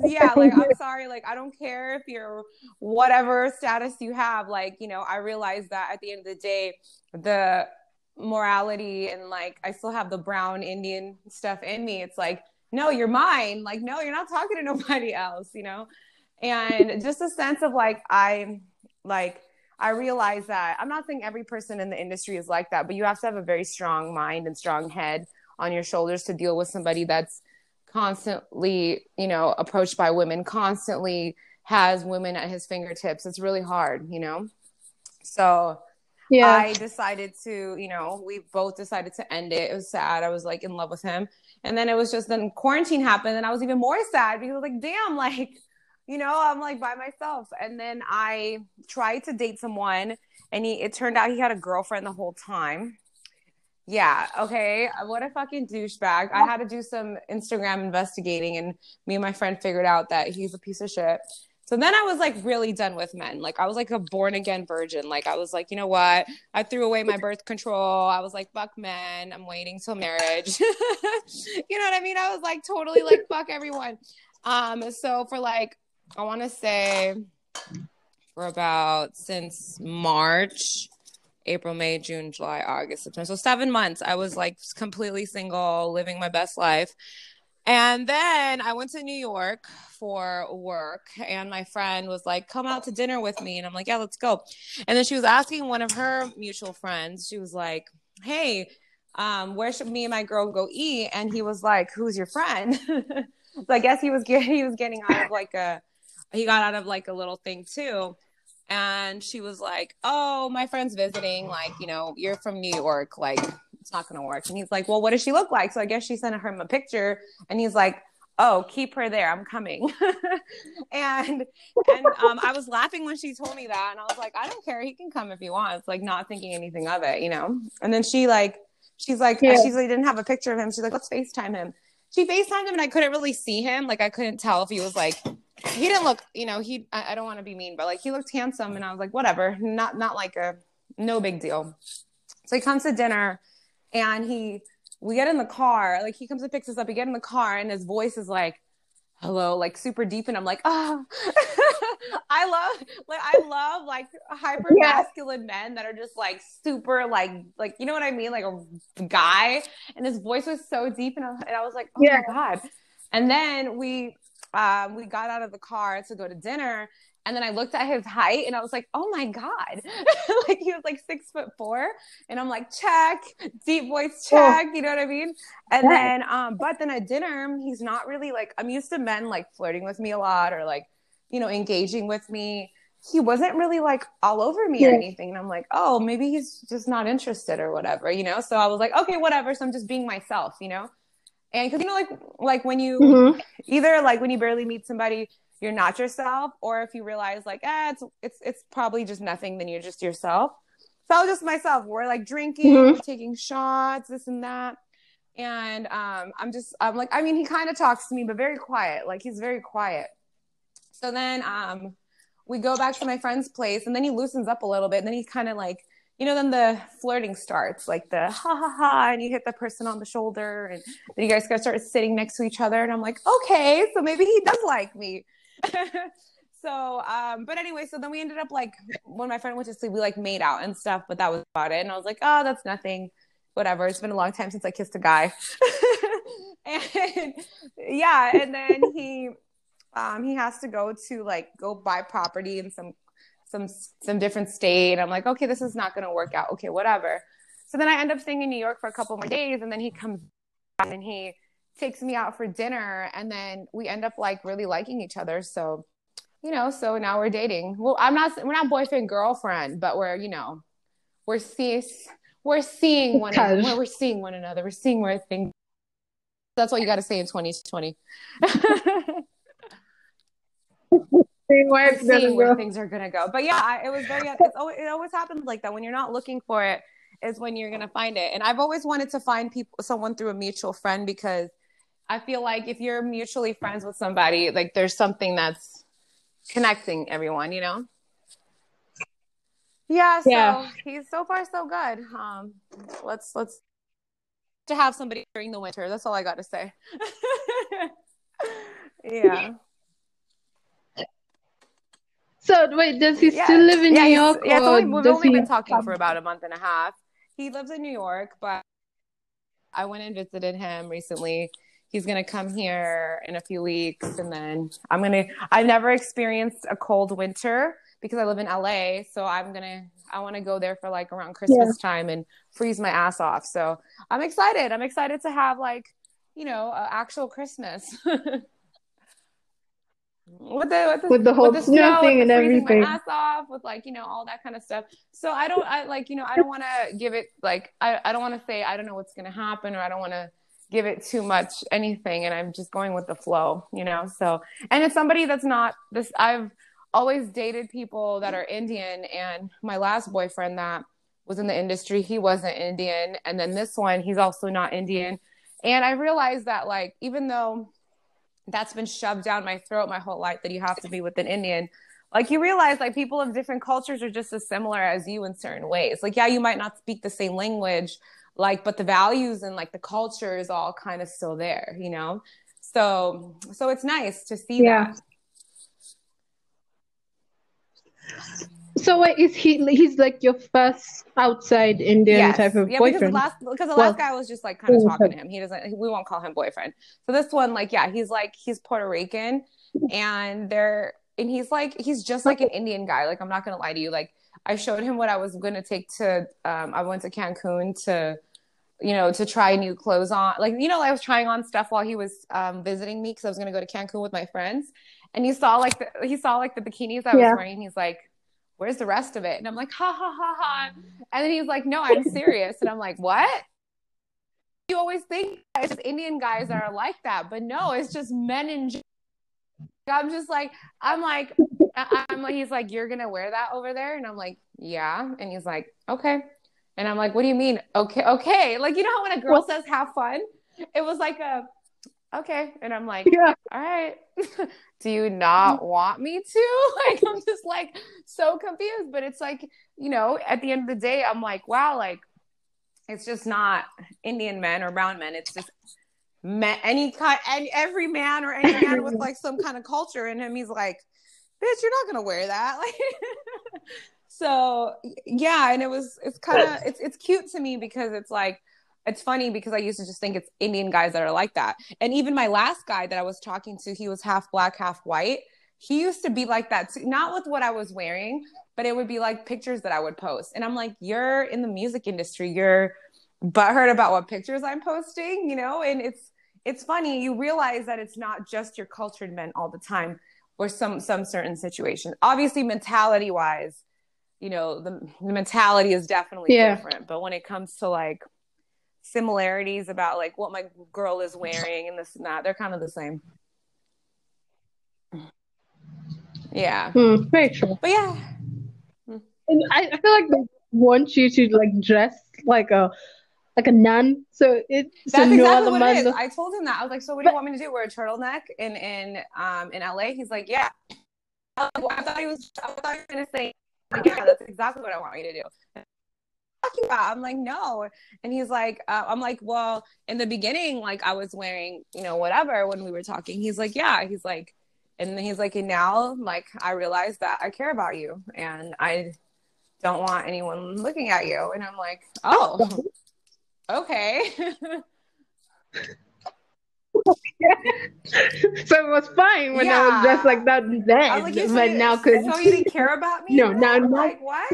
yeah, like, I'm [laughs] sorry. Like, I don't care if you're whatever status you have. Like, you know, I realize that at the end of the day, the morality and like, I still have the brown Indian stuff in me. It's like, no, you're mine. Like, no, you're not talking to [laughs] nobody else, you know? and just a sense of like i like i realize that i'm not saying every person in the industry is like that but you have to have a very strong mind and strong head on your shoulders to deal with somebody that's constantly you know approached by women constantly has women at his fingertips it's really hard you know so Yeah, I decided to, you know, we both decided to end it. It was sad. I was like in love with him. And then it was just then quarantine happened and I was even more sad because I was like, damn, like, you know, I'm like by myself. And then I tried to date someone and he it turned out he had a girlfriend the whole time. Yeah. Okay. What a fucking douchebag. I had to do some Instagram investigating, and me and my friend figured out that he's a piece of shit. So then I was like really done with men. Like I was like a born again virgin. Like I was like, you know what? I threw away my birth control. I was like, fuck men. I'm waiting till marriage. [laughs] you know what I mean? I was like totally like [laughs] fuck everyone. Um, so for like I want to say for about since March, April, May, June, July, August, September. So seven months. I was like completely single, living my best life. And then I went to New York for work, and my friend was like, Come out to dinner with me. And I'm like, Yeah, let's go. And then she was asking one of her mutual friends, she was like, Hey, um, where should me and my girl go eat? And he was like, Who's your friend? [laughs] so I guess he was getting he was getting out of like a he got out of like a little thing too. And she was like, Oh, my friend's visiting, like, you know, you're from New York, like it's not going to work. And he's like, well, what does she look like? So I guess she sent him a picture and he's like, oh, keep her there. I'm coming. [laughs] and, and, um, I was laughing when she told me that. And I was like, I don't care. He can come if he wants, like not thinking anything of it, you know? And then she like, she's like, yeah. she's like, didn't have a picture of him. She's like, let's FaceTime him. She FaceTimed him and I couldn't really see him. Like I couldn't tell if he was like, he didn't look, you know, he, I, I don't want to be mean, but like he looked handsome. And I was like, whatever, not, not like a, no big deal. So he comes to dinner and he we get in the car like he comes and picks us up we get in the car and his voice is like hello like super deep and i'm like oh [laughs] i love like i love like hyper masculine yeah. men that are just like super like like you know what i mean like a guy and his voice was so deep and I, and I was like oh yeah. my god and then we um we got out of the car to go to dinner and then I looked at his height and I was like, oh my God. [laughs] like he was like six foot four. And I'm like, check, deep voice oh. check. You know what I mean? And yeah. then, um, but then at dinner, he's not really like, I'm used to men like flirting with me a lot or like, you know, engaging with me. He wasn't really like all over me yeah. or anything. And I'm like, oh, maybe he's just not interested or whatever, you know? So I was like, okay, whatever. So I'm just being myself, you know? And cause you know, like, like when you mm-hmm. either like when you barely meet somebody, you're not yourself, or if you realize like, ah, it's it's it's probably just nothing, then you're just yourself. So I was just myself. We're like drinking, mm-hmm. taking shots, this and that. And um, I'm just I'm like, I mean, he kind of talks to me, but very quiet. Like he's very quiet. So then um we go back to my friend's place and then he loosens up a little bit and then he kind of like you know, then the flirting starts, like the ha ha ha, and you hit the person on the shoulder, and then you guys gotta start sitting next to each other. And I'm like, okay, so maybe he does like me. [laughs] so um but anyway so then we ended up like when my friend went to sleep we like made out and stuff but that was about it. And i was like oh that's nothing. Whatever. It's been a long time since i kissed a guy. [laughs] And yeah and then he um he has to go to like go buy property in some some some different state. I'm like okay this is not to work out. Okay whatever. So then i end up staying in new york for a couple more days and then he comes and he takes me out for dinner and then we end up like really liking each other. So you know so now we're dating. Well i'm not we're not boyfriend girlfriend but we're you know we're seeing we're seeing one another we're seeing one another. We're seeing where things that's what you got to say in 2020 [laughs] seeing where, seeing where things are gonna go. But yeah it was very it's always, it always happens like that. When you're not looking for it is when you're gonna find it. And i've always wanted to find people someone through a mutual friend because I feel like if you're mutually friends with somebody, like there's something that's connecting everyone, you know? Yeah, so yeah. he's so far so good. Um let's let's to have somebody during the winter. That's all I got to say. [laughs] yeah. So wait, does he yeah. still live in yeah, New York? Yeah, only, we've only been talking for about a month and a half. He lives in New York, but I went and visited him recently he's going to come here in a few weeks and then i'm going to i've never experienced a cold winter because i live in la so i'm going to i want to go there for like around christmas yeah. time and freeze my ass off. So i'm excited. I'm excited to have like you know actual christmas. [laughs] With the with the, with the whole with the snow, thing and everything my ass off with like you know all that kind of stuff. So i don't i like you know i don't want to give it like i, I don't want to say i don't know what's going to happen or i don't want to give it too much anything and I'm just going with the flow, you know? So, and it's somebody that's not this, I've always dated people that are Indian and my last boyfriend that was in the industry. He wasn't Indian. And then this one, he's also not Indian. And I realized that, like, even though that's been shoved down my throat my whole life that you have to be with an Indian, like, you realize, like, people of different cultures are just as similar as you in certain ways. Like, yeah, you might not speak the same language, like, but the values and, like, the culture is all kind of still there, you know? So, so it's nice to see yeah. that. So is he? He's like your first outside Indian yes. type of yeah, boyfriend. because the last because the well, last guy was just like kind of oh, talking to him. He doesn't. We won't call him boyfriend. So this one, like, yeah, he's like he's Puerto Rican, and they're and he's like he's just like an Indian guy. Like I'm not gonna lie to you. Like I showed him what I was gonna take to. Um, I went to Cancun to, you know, to try new clothes on. Like you know, I was trying on stuff while he was um, visiting me because I was gonna go to Cancun with my friends, and he saw like the, he saw like the bikinis I was wearing. He's like where's the rest of it? And I'm like, ha ha ha ha. And then he's like, no, I'm [laughs] serious. And I'm like, what? You always think it's just Indian guys that are like that, but no, it's just men in. I'm just like, I'm like, I'm like, he's like, you're gonna wear that over there, and I'm like, yeah, and he's like, okay, and I'm like, what do you mean, okay, okay, like you know how when a girl says have fun, it was like a, okay, and I'm like, yeah. all right, [laughs] do you not mm-hmm. want me to? [laughs] Like, I'm just like so confused. But it's like, you know, at the end of the day, I'm like, wow, like, it's just not Indian men or brown men. It's just men, any kind, and every man or any man with [laughs] like some kind of culture in him. He's like, bitch, you're not gonna wear that. [laughs] Like, so yeah, and it was, it's kind of, it's, it's cute to me because it's like, it's funny because I used to just think it's Indian guys that are like that. And even my last guy that I was talking to, he was half black, half white. He used to be like that too. Not with what I was wearing, but it would be like pictures that I would post. And I'm like, you're in the music industry. You're butthurt about what pictures I'm posting, you know? And it's it's funny, you realize that it's not just your cultured men all the time or some some certain situations. Obviously, mentality wise, you know, the, the mentality is definitely yeah. different. But when it comes to like similarities about like what my girl is wearing and this and that. They're kind of the same. Yeah. Mm, very true. But yeah. And I, I feel like they want you to like dress like a like a nun. So it's that's so exactly what it is. I told him that. I was like, so what do you want me to do? Wear a turtleneck in in um in LA? He's like, yeah. I, I thought he was. I thought he was gonna say, like, yeah, that's exactly what I want you to do talking about? I'm like, no. And he's like, uh, I'm like, well, in the beginning, like I was wearing, you know, whatever when we were talking. He's like, yeah. He's like, and he's like, and now, like, I realize that I care about you and I don't want anyone looking at you. And I'm like, oh, [laughs] okay. [laughs] so it was fine when yeah. I was dressed like that then, like, but now because [laughs] so you didn't care about me. [laughs] No, now, now like what?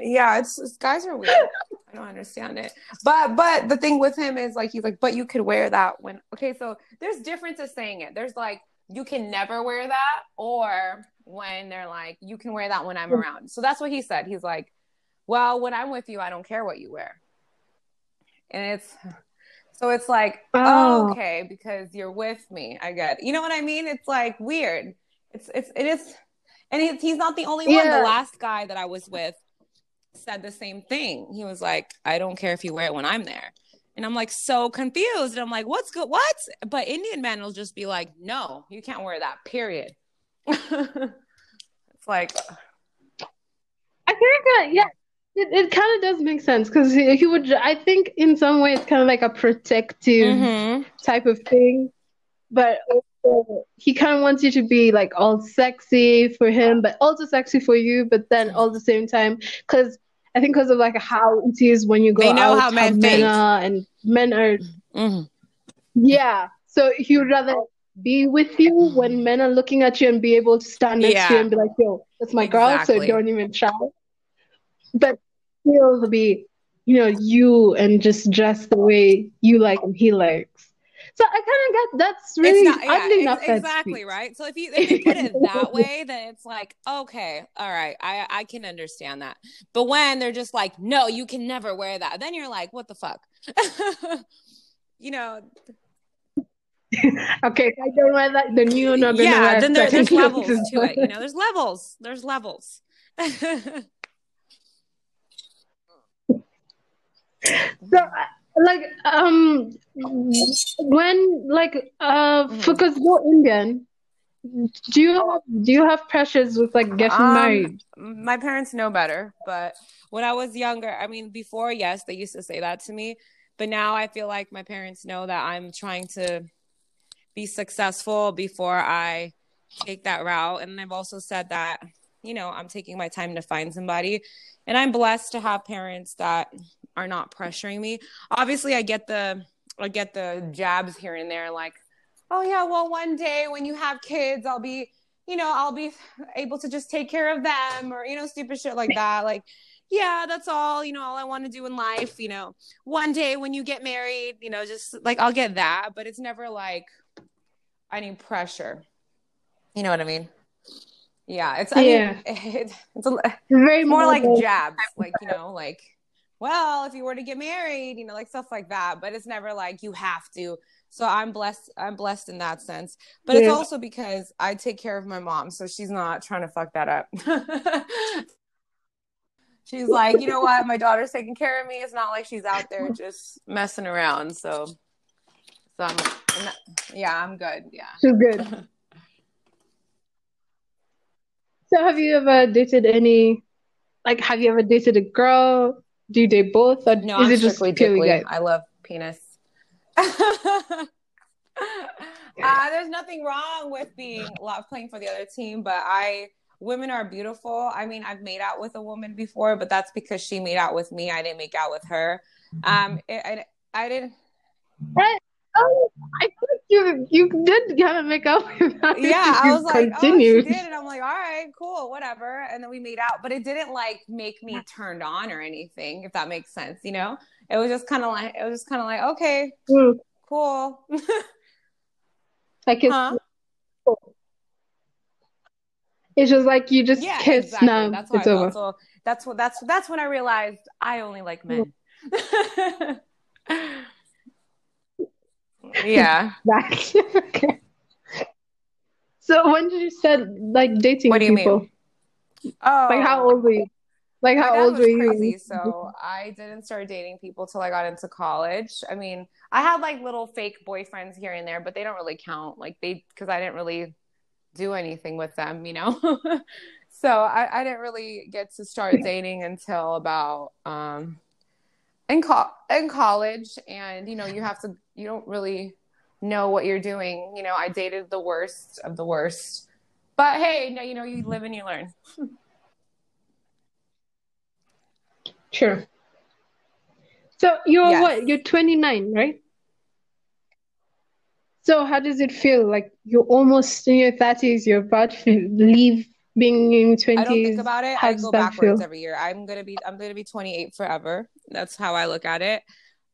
yeah, it's, it's guys are weird. I don't understand it. But but the thing with him is like he's like, but you could wear that when okay, so there's differences saying it. There's like you can never wear that, or when they're like, you can wear that when I'm around. So that's what he said. He's like, Well, when I'm with you, I don't care what you wear. And it's so it's like, oh. oh okay, because you're with me. I get it. You know what I mean? It's like weird. It's it's it is and he's not the only yeah. one. The last guy that I was with said the same thing. He was like, I don't care if you wear it when I'm there. And I'm like so confused. And I'm like, what's good? What? But Indian men will just be like, no, you can't wear that, period. [laughs] it's like, I think, uh, yeah, it, it kind of does make sense because he, he, would, I think in some way it's kind of like a protective mm-hmm. type of thing. But also, he kind of wants you to be like all sexy for him, but also sexy for you, but then all the same time, because I think because of like how it is when you go they know out, how men, how men are, and men are, mm-hmm. yeah. So he would rather be with you when men are looking at you and be able to stand next yeah. to you and be like, "Yo, that's my exactly. girl," so don't even try. But still be, you know, you and just dress the way you like and he likes. So I kind of get that's really not, yeah, not exactly right. So if you if you put it [laughs] that way, then it's like okay, all right, I I can understand that. But when they're just like, no, you can never wear that, then you're like, what the fuck, [laughs] you know. [laughs] okay, if I don't wear that, then you're not gonna yeah, then there, there's levels to it. You know, there's levels. There's levels. So, like, um, when like uh, because you're Indian, do you have do you have pressures with like getting Um, married? my parents know better, but when I was younger, I mean, before, yes, they used to say that to me, but now I feel like my parents know that I'm trying to be successful before I take that route. And I've also said that, you know, I'm taking my time to find somebody. And I'm blessed to have parents that are not pressuring me. Obviously, I get the I get the jabs here and there like, "Oh yeah, well one day when you have kids, I'll be, you know, I'll be able to just take care of them or you know, stupid shit like that." Like, yeah, that's all, you know, all I want to do in life, you know. One day when you get married, you know, just like I'll get that, but it's never like I need pressure. You know what I mean? Yeah, it's I Yeah. mean, [laughs] it, it's a, It's very it's more like jabs, like you know, like well, if you were to get married, you know, like stuff like that. But it's never like you have to. So I'm blessed. I'm blessed in that sense. But it's also because I take care of my mom, so she's not trying to fuck that up. [laughs] she's like, you know what, my daughter's taking care of me. It's not like she's out there just messing around. So, so I'm, and that- yeah, I'm good. Yeah. She's good. [laughs] So have you ever dated any like have you ever dated a girl? Do you date both or No, is I'm it just purely guys? I love penis. [laughs] uh, there's nothing wrong with being love playing for the other team, but I women are beautiful. I mean, I've made out with a woman before, but that's because she made out with me. I didn't make out with her. Um, it, I, I didn't. Right. You you did kind of make up. Yeah, I was like, oh, she continued. did, and I'm like, all right, cool, whatever. And then we made out, but it didn't like make me turned on or anything, if that makes sense. You know, it was just kind of like it was just kind of like, okay, Mm, cool. Like it's [laughs] huh? it's just like you just Yeah, kiss exactly. now That's it's over. So that's what that's that's when I realized I only like men. [laughs] yeah. [laughs] Okay. So when did you start like dating What do you people? mean? Oh, Like how old were you? Like how old were you? crazy, so I didn't start dating people till I got into college. I mean, I had like little fake boyfriends here and there, but they don't really count. Like they, because I didn't really do anything with them, you know. [laughs] so I, I didn't really get to start dating until about um in co- in college, and you know, you have to, you don't really know what you're doing. You know, I dated the worst of the worst, but hey, no, you know, you live and you learn. Sure. So you're Yes. what? You're 29, right? So how does it feel? Like you're almost in your 30s, you're about to leave being in 20s. I don't think about it. I go backwards feel? every year. I'm gonna be I'm gonna be 28 forever. That's how I look at it.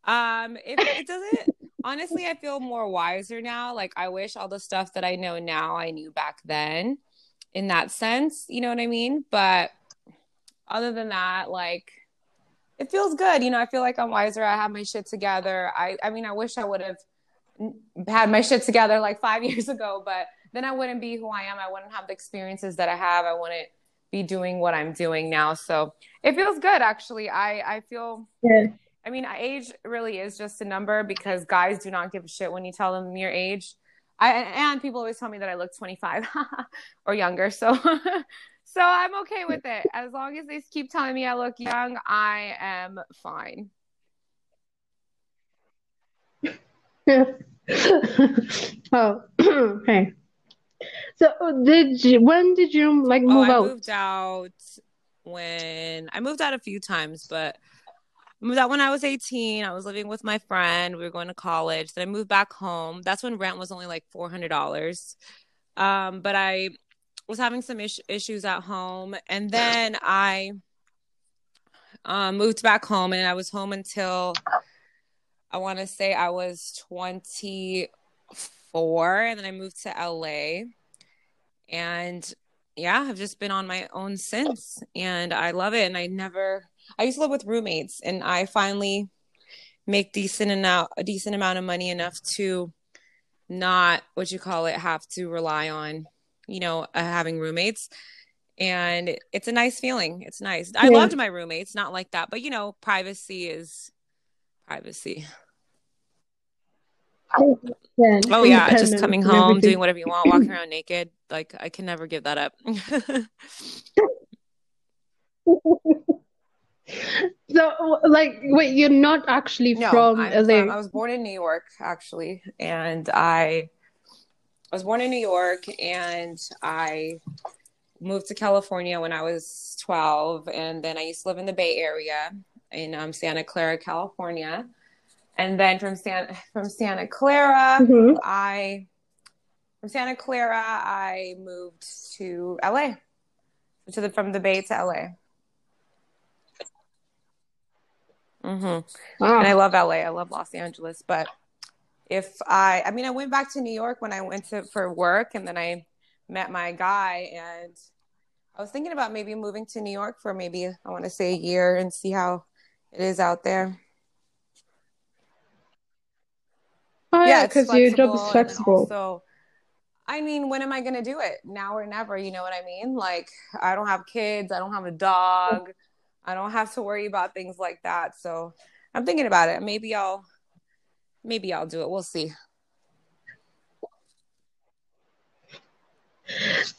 Um, it, it doesn't honestly. I feel more wiser now. Like I wish all the stuff that I know now I knew back then. In that sense, you know what I mean. But other than that, like it feels good. You know, I feel like I'm wiser. I have my shit together. I I mean, I wish I would have had my shit together like five [laughs] years ago, but then I wouldn't be who I am. I wouldn't have the experiences that I have. I wouldn't be doing what I'm doing now. So it feels good, actually. I I feel. Yeah. I mean, age really is just a number because guys do not give a shit when you tell them your age. I and people always tell me that I look 25 [laughs] or younger. So [laughs] so I'm okay with it. As long as they keep telling me I look young, I am fine. [laughs] Oh, [clears throat] okay. So did you, when did you like Oh, move I out? moved out when I moved out a few times, but I moved out when I was 18. I was living with my friend. We were going to college. Then I moved back home. That's when rent was only like $400. Um, but I was having some is- issues at home. And then I um, moved back home and I was home until I want to say I was 24. And then I moved to LA. And yeah, I've just been on my own since. And I love it. And I never, I used to live with roommates and I finally make decent enough, a decent amount of money enough to not what you call it have to rely on you know uh, having roommates and it's a nice feeling it's nice i Yeah. loved my roommates not like that but you know privacy is privacy. Yeah, Oh yeah, just coming home, doing whatever you want, walking around naked. Like I can never give that up. [laughs] So, like, wait, you're not actually no, from I'm LA. from, I was born in New York actually, and I I was born in New York and I moved to California when I was 12 and then I used to live in the Bay Area in um, Santa Clara, California. And then from Santa from Santa Clara, Mhm. I from Santa Clara, I moved to LA. To the from the Bay to LA. Mhm. Wow. and I love LA. I love Los Angeles. But if I, I mean, I went back to New York when I went to for work, and then I met my guy, and I was thinking about maybe moving to New York for maybe I want to say a year and see how it is out there. Oh yeah, it's because your job is flexible. So, I mean, when am I gonna do it? Now or never. You know what I mean? Like, I don't have kids. I don't have a dog. I don't have to worry about things like that. So I'm thinking about it. Maybe I'll, maybe I'll do it. We'll see.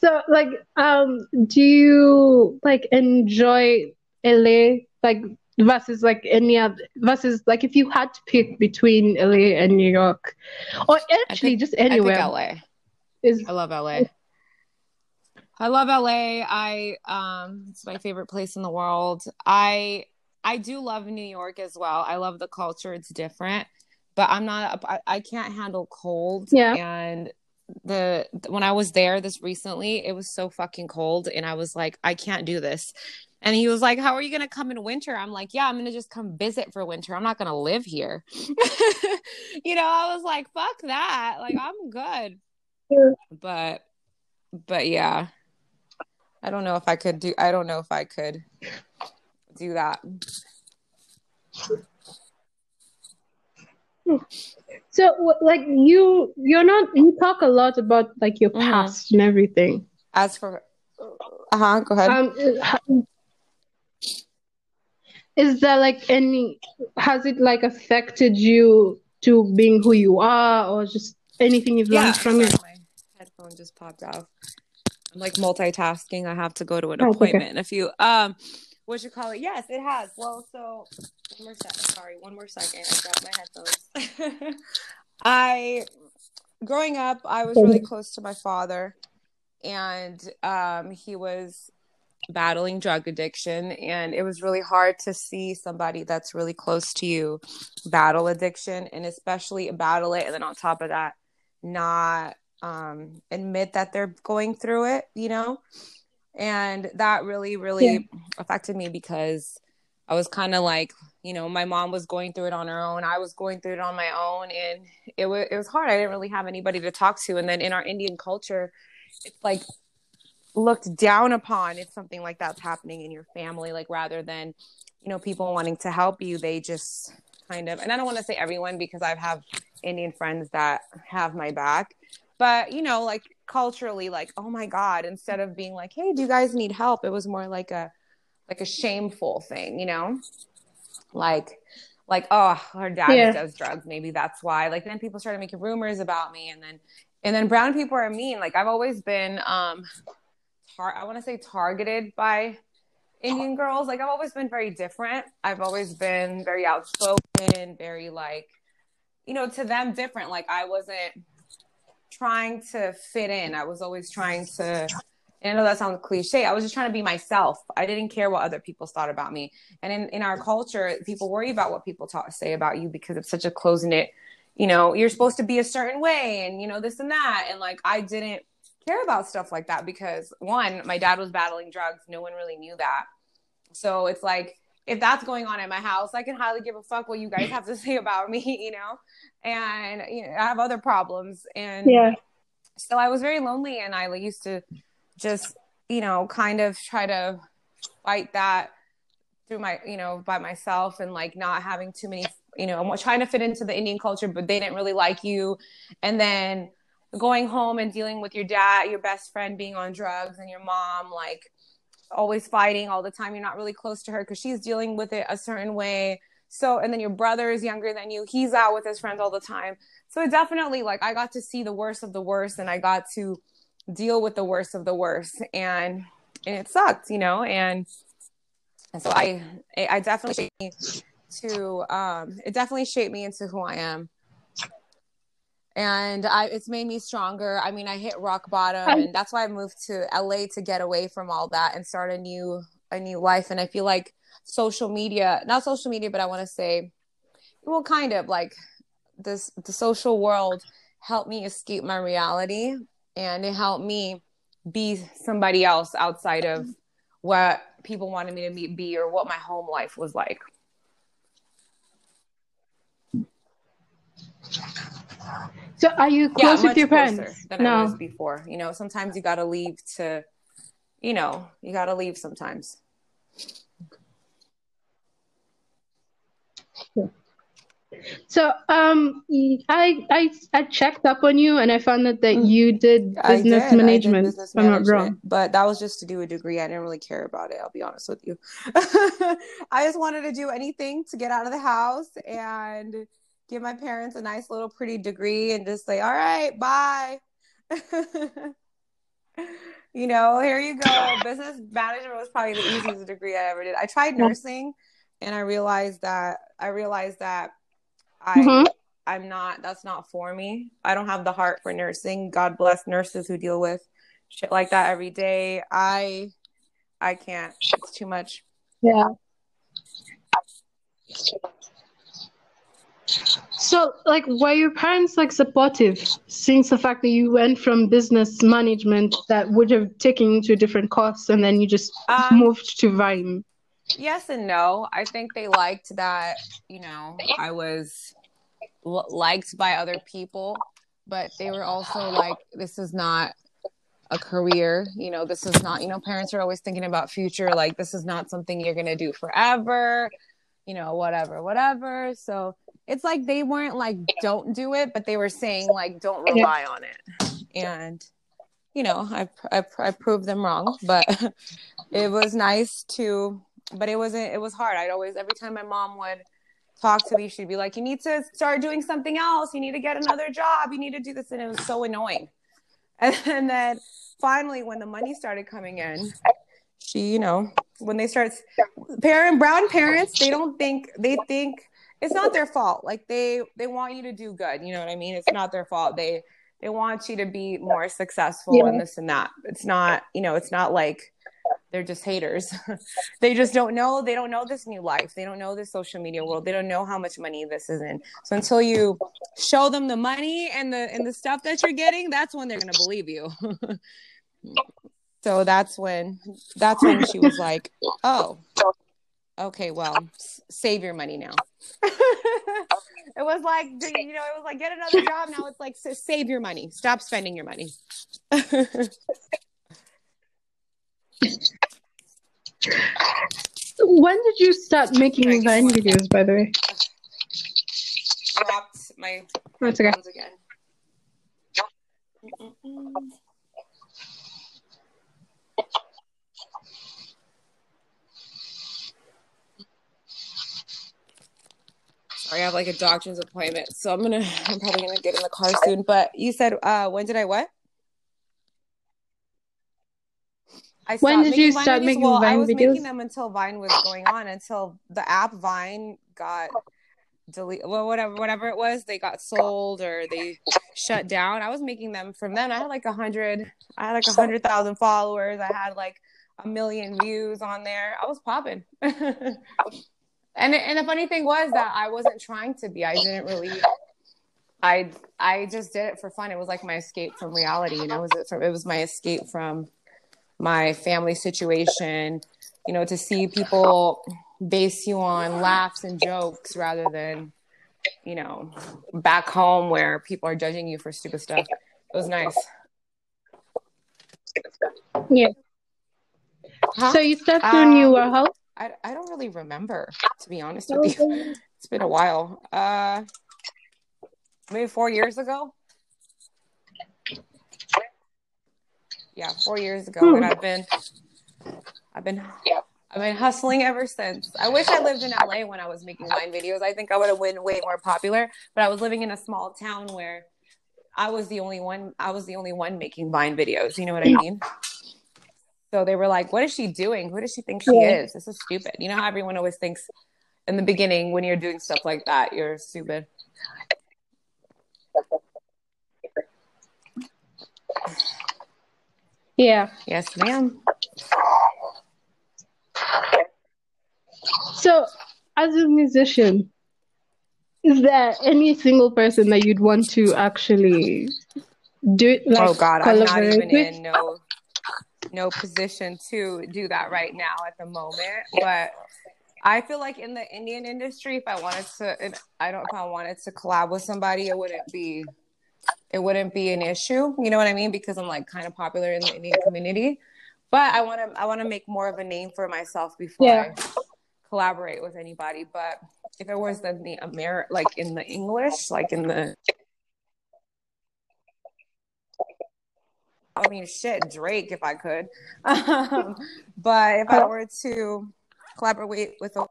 So, like, um, do you like enjoy LA like versus like any other versus like if you had to pick between LA and New York, or actually pick- just I anywhere pick LA. is I love LA. I love LA. I um it's my favorite place in the world. I I do love New York as well. I love the culture. It's different. But I'm not I, I can't handle cold Yeah. and the when I was there this recently, it was so fucking cold and I was like I can't do this. And he was like, "How are you going to come in winter?" I'm like, "Yeah, I'm going to just come visit for winter. I'm not going to live here." [laughs] you know, I was like, "Fuck that. Like I'm good." Yeah. but but yeah i don't know if i could do i don't know if i could do that so like you you're not you talk a lot about like your Mhm. past and everything. as for uh-huh go ahead Um, h- is there like any has it like affected you to being who you are or just anything you've yeah learned from it? my headphone just popped off. I'm like multitasking. I have to go to an Oh, it's okay. appointment in a few um what you call it? Yes it has. Well so one more second sorry one more second. I dropped my headphones. [laughs] I growing up i was really close to my father and um he was battling drug addiction and it was really hard to see somebody that's really close to you battle addiction and especially battle it and then on top of that not um admit that they're going through it you know and that really really Yeah. affected me because i was kind of like you know my mom was going through it on her own i was going through it on my own and it was it was hard i didn't really have anybody to talk to and then in our indian culture it's like looked down upon if something like that's happening in your family like rather than you know people wanting to help you they just kind of and i don't want to say everyone because i have indian friends that have my back but you know like culturally like oh my god instead of being like hey do you guys need help? it was more like a like a shameful thing you know? Like like oh her dad Yeah. does drugs maybe that's why. Like then people started making rumors about me and then and then brown people are mean. Like i've always been um tar- i want to say targeted by indian girls like i've always been very different i've always been very outspoken very like you know to them different like i wasn't trying to fit in i was always trying to and I know that sounds cliche. I was just trying to be myself. I didn't care what other people thought about me. And in, in our culture, people worry about what people talk, say about you because it's such a close knit, you know, you're supposed to be a certain way and, you know, this and that. And like, I didn't care about stuff like that because one, my dad was battling drugs. No one really knew that. So it's like, if that's going on at my house, I can highly give a fuck what you guys have to [laughs] say about me, you know? And, you know, I have other problems. And Yeah. so I was very lonely and I used to just, you know, kind of try to fight that through my, you know, by myself and like not having too many, you know, trying to fit into the Indian culture, but they didn't really like you. And then going home and dealing with your dad, your best friend being on drugs and your mom, like always fighting all the time. You're not really close to her because she's dealing with it a certain way. So, and then your brother is younger than you. He's out with his friends all the time. So it definitely like I got to see the worst of the worst and I got to deal with the worst of the worst and and it sucked, you know, and and so I I definitely to um it definitely shaped me into who I am. And I it's made me stronger. I mean, I hit rock bottom and that's why I moved to LA to get away from all that and start a new a new life and I feel like social media, not social media, but I want to say well kind of like this the social world helped me escape my reality and it helped me be somebody else outside of what people wanted me to be, be or what my home life was like. So are you close yeah, with your parents? Than no. I was before. You know, sometimes you gotta leave to you know, you gotta leave sometimes. So um, I I I checked up on you and I found out that mm. you did business did. management. Did business management, I'm not wrong. But that was just to do a degree. I didn't really care about it. I'll be honest with you. [laughs] I just wanted to do anything to get out of the house and give my parents a nice little pretty degree and just say, "All right, bye." [laughs] you know, here you go. Business management was probably the easiest degree I ever did. I tried nursing, and I realized that I realized that I mm-hmm. I'm not that's not for me. I don't have the heart for nursing. God bless nurses who deal with shit like that every day. I I can't. It's too much. Yeah. So, like, were your parents like supportive since the fact that you went from business management that would have taken you to a different course and then you just um, moved to Vine? yes and no. I think they liked that, you know, I was l- liked by other people, but they were also like, this is not a career. You know, this is not, you know, parents are always thinking about future. Like, this is not something you're going to do forever, you know, whatever, whatever. So it's like they weren't like, don't do it, but they were saying, like, don't rely on it. And, you know, I, I, I proved them wrong, but [laughs] it was nice to but it wasn't it was hard. I'd always every time my mom would talk to me she'd be like you need to start doing something else. You need to get another job. You need to do this. And it was so annoying. And, [laughs] and then finally when the money started coming in she you know when they start parent brown parents they don't think they think it's not their fault like they they want you to do good you know what i mean it's not their fault they they want you to be more successful yeah. and this and that it's not you know it's not like they're just haters. [laughs] they just don't know. They don't know this new life. They don't know this social media world. They don't know how much money this is in. So until you show them the money and the and the stuff that you're getting, that's when they're gonna believe you. [laughs] so that's when that's when she was like, "Oh, okay, well, s- save your money now." [laughs] it was like you know, it was like get another job. Now it's like save your money. Stop spending your money. [laughs] When did you start making Vine videos, by the way? Dropped my That's okay. again. Sorry, I have like a doctor's appointment, so I'm gonna [laughs] I'm probably gonna get in the car soon. But you said uh when did I what? I when did you start videos. making well, Vine I was videos? making them until Vine was going on, until the app Vine got delete. Well, whatever, whatever it was, they got sold or they shut down. I was making them from then. I had like a hundred. I had like a hundred thousand followers. I had like a million views on there. I was popping. [laughs] and and the funny thing was that I wasn't trying to be. I didn't really. I I just did it for fun. It was like my escape from reality. You know, it was it was my escape from my family situation, you know, to see people base you on laughs and jokes rather than, you know, back home where people are judging you for stupid stuff. It was nice. Yeah. Huh? So you stepped um, you were how? I, I don't really remember, to be honest with you. [laughs] It's been a while. Uh, maybe four years ago. yeah, four years ago, hmm. and I've been, I've been, I've been hustling ever since. I wish I lived in LA when I was making Vine videos. I think I would have been way more popular. But I was living in a small town where I was the only one. I was the only one making Vine videos. You know what I mean? So they were like, "What is she doing? Who does she think she yeah. is? This is stupid." You know how everyone always thinks in the beginning when you're doing stuff like that, you're stupid. Yeah. Yes, ma'am. So, as a musician, is there any single person that you'd want to actually do it? Like, oh God, I'm not even with? in no no position to do that right now at the moment. But I feel like in the Indian industry, if I wanted to, I don't if I wanted to collab with somebody, it wouldn't be it wouldn't be an issue. You know what I mean? Because I'm like kind of popular in the Indian community. But I want to I want to make more of a name for myself before yeah. I collaborate with anybody. But if it was in the Amer like in the English, like in the I mean, shit, Drake, if I could. [laughs] Um, but if I were to collaborate with a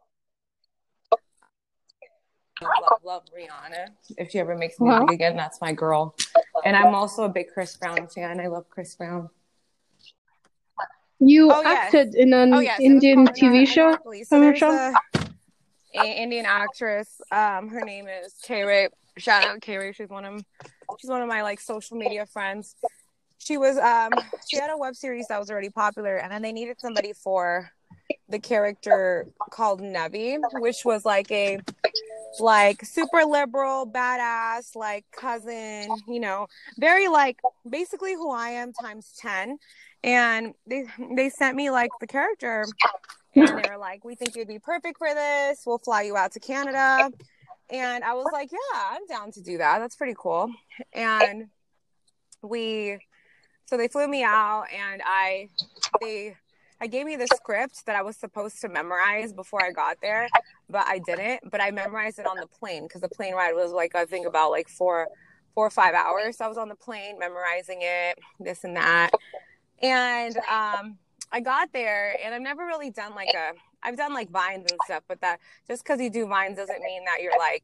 love, love Rihanna. If she ever makes music uh-huh. again, that's my girl. And I'm also a big Chris Brown fan. I love Chris Brown. You oh, acted yes. in an oh, yes. Indian TV show. So a, Indian actress. Um, her name is Kay Shout out Kay She's one of she's one of my like social media friends. She was um [coughs] she had a web series that was already popular, and then they needed somebody for the character called Nevi, which was like a like super liberal, badass, like cousin, you know, very like basically who I am times 10. And they they sent me like the character and they were like, We think you'd be perfect for this. We'll fly you out to Canada. And I was like, Yeah, I'm down to do that. That's pretty cool. And we so they flew me out and I they I gave me the script that I was supposed to memorize before I got there, but I didn't. But I memorized it on the plane because the plane ride was like I think about like four, four or five hours. So I was on the plane memorizing it, this and that, and um, I got there, and I've never really done like a. I've done like vines and stuff, but that just because you do vines doesn't mean that you're like,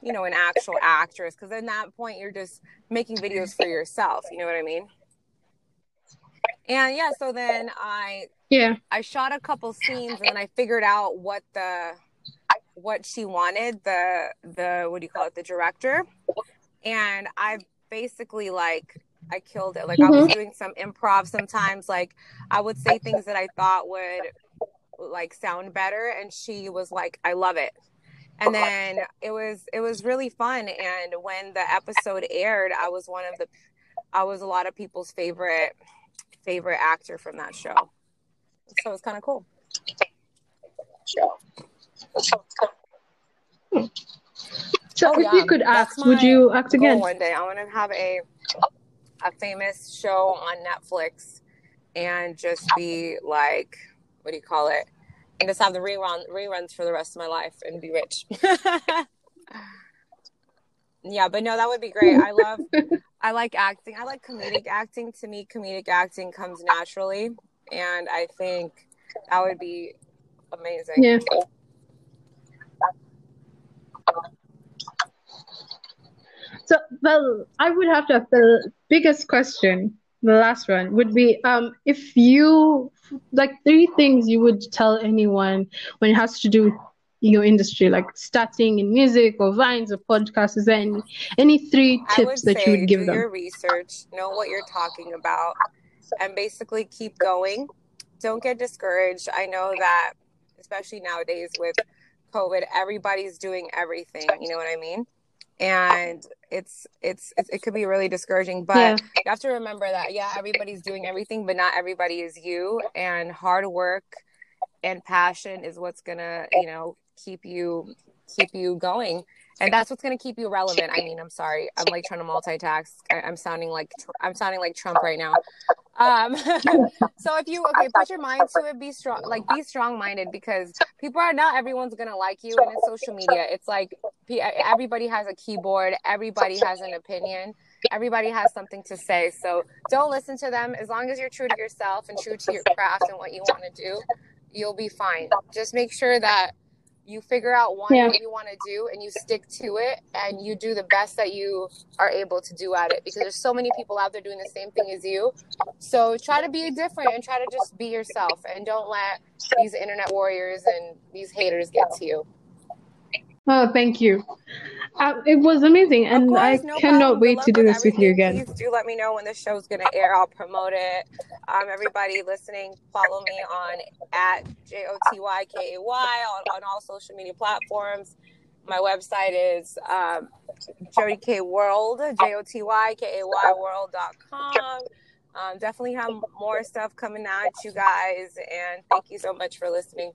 you know, an actual actress. Because at that point, you're just making videos for yourself. You know what I mean? And yeah, so then I yeah. I shot a couple scenes and I figured out what the what she wanted the the what do you call it the director. And I basically like I killed it. Like mm-hmm. I was doing some improv sometimes. Like I would say things that I thought would like sound better and she was like I love it. And then it was it was really fun. And when the episode aired I was one of the I was a lot of people's favorite favorite actor from that show. So it's kind of cool. So oh, if yeah. you could act, would you act again? One day I want to have a a famous show on Netflix and just be like, what do you call it? And just have the rerun reruns for the rest of my life and be rich. [laughs] yeah, but no, that would be great. I love [laughs] I like acting. I like comedic acting. To me, comedic acting comes naturally, and I think that would be amazing. Yeah. So, well, I would have to have the biggest question, the last one would be um, if you like three things you would tell anyone when it has to do your industry, like starting in music or vines or podcasts? Is there any, any three tips that you would give do them? Your research, know what you're talking about, and basically keep going. Don't get discouraged. I know that, especially nowadays with COVID, everybody's doing everything. You know what I mean? And it's it's, it could be really discouraging, but yeah. you have to remember that yeah, everybody's doing everything, but not everybody is you. And hard work and passion is what's gonna you know keep you keep you going. And that's what's going to keep you relevant. I mean i'm sorry. I'm like trying to multitask. I, am sounding like i'm sounding like trump right now. Um [laughs] so if you okay put your mind to it be strong like be strong minded because people are not everyone's going to like you and it's social media. It's like everybody has a keyboard. Everybody has an opinion. Everybody has something to say. So don't listen to them. As long as you're true to yourself and true to your craft and what you want to do you'll be fine. Just make sure that you figure out one yeah. what you want to do and you stick to it and you do the best that you are able to do at it because there's so many people out there doing the same thing as you so try to be different and try to just be yourself and don't let these internet warriors and these haters get to you Oh, thank you. Uh, it was amazing, and course, I no cannot wait to do this with you again. Please do let me know when the show's going to air. I'll promote it. Um, everybody listening, follow me on at J O T Y K A Y on, on all social media platforms. My website is um, Joty Kay World, J O T Y K A Y World.com. Um, definitely have more stuff coming out, you guys, and thank you so much for listening.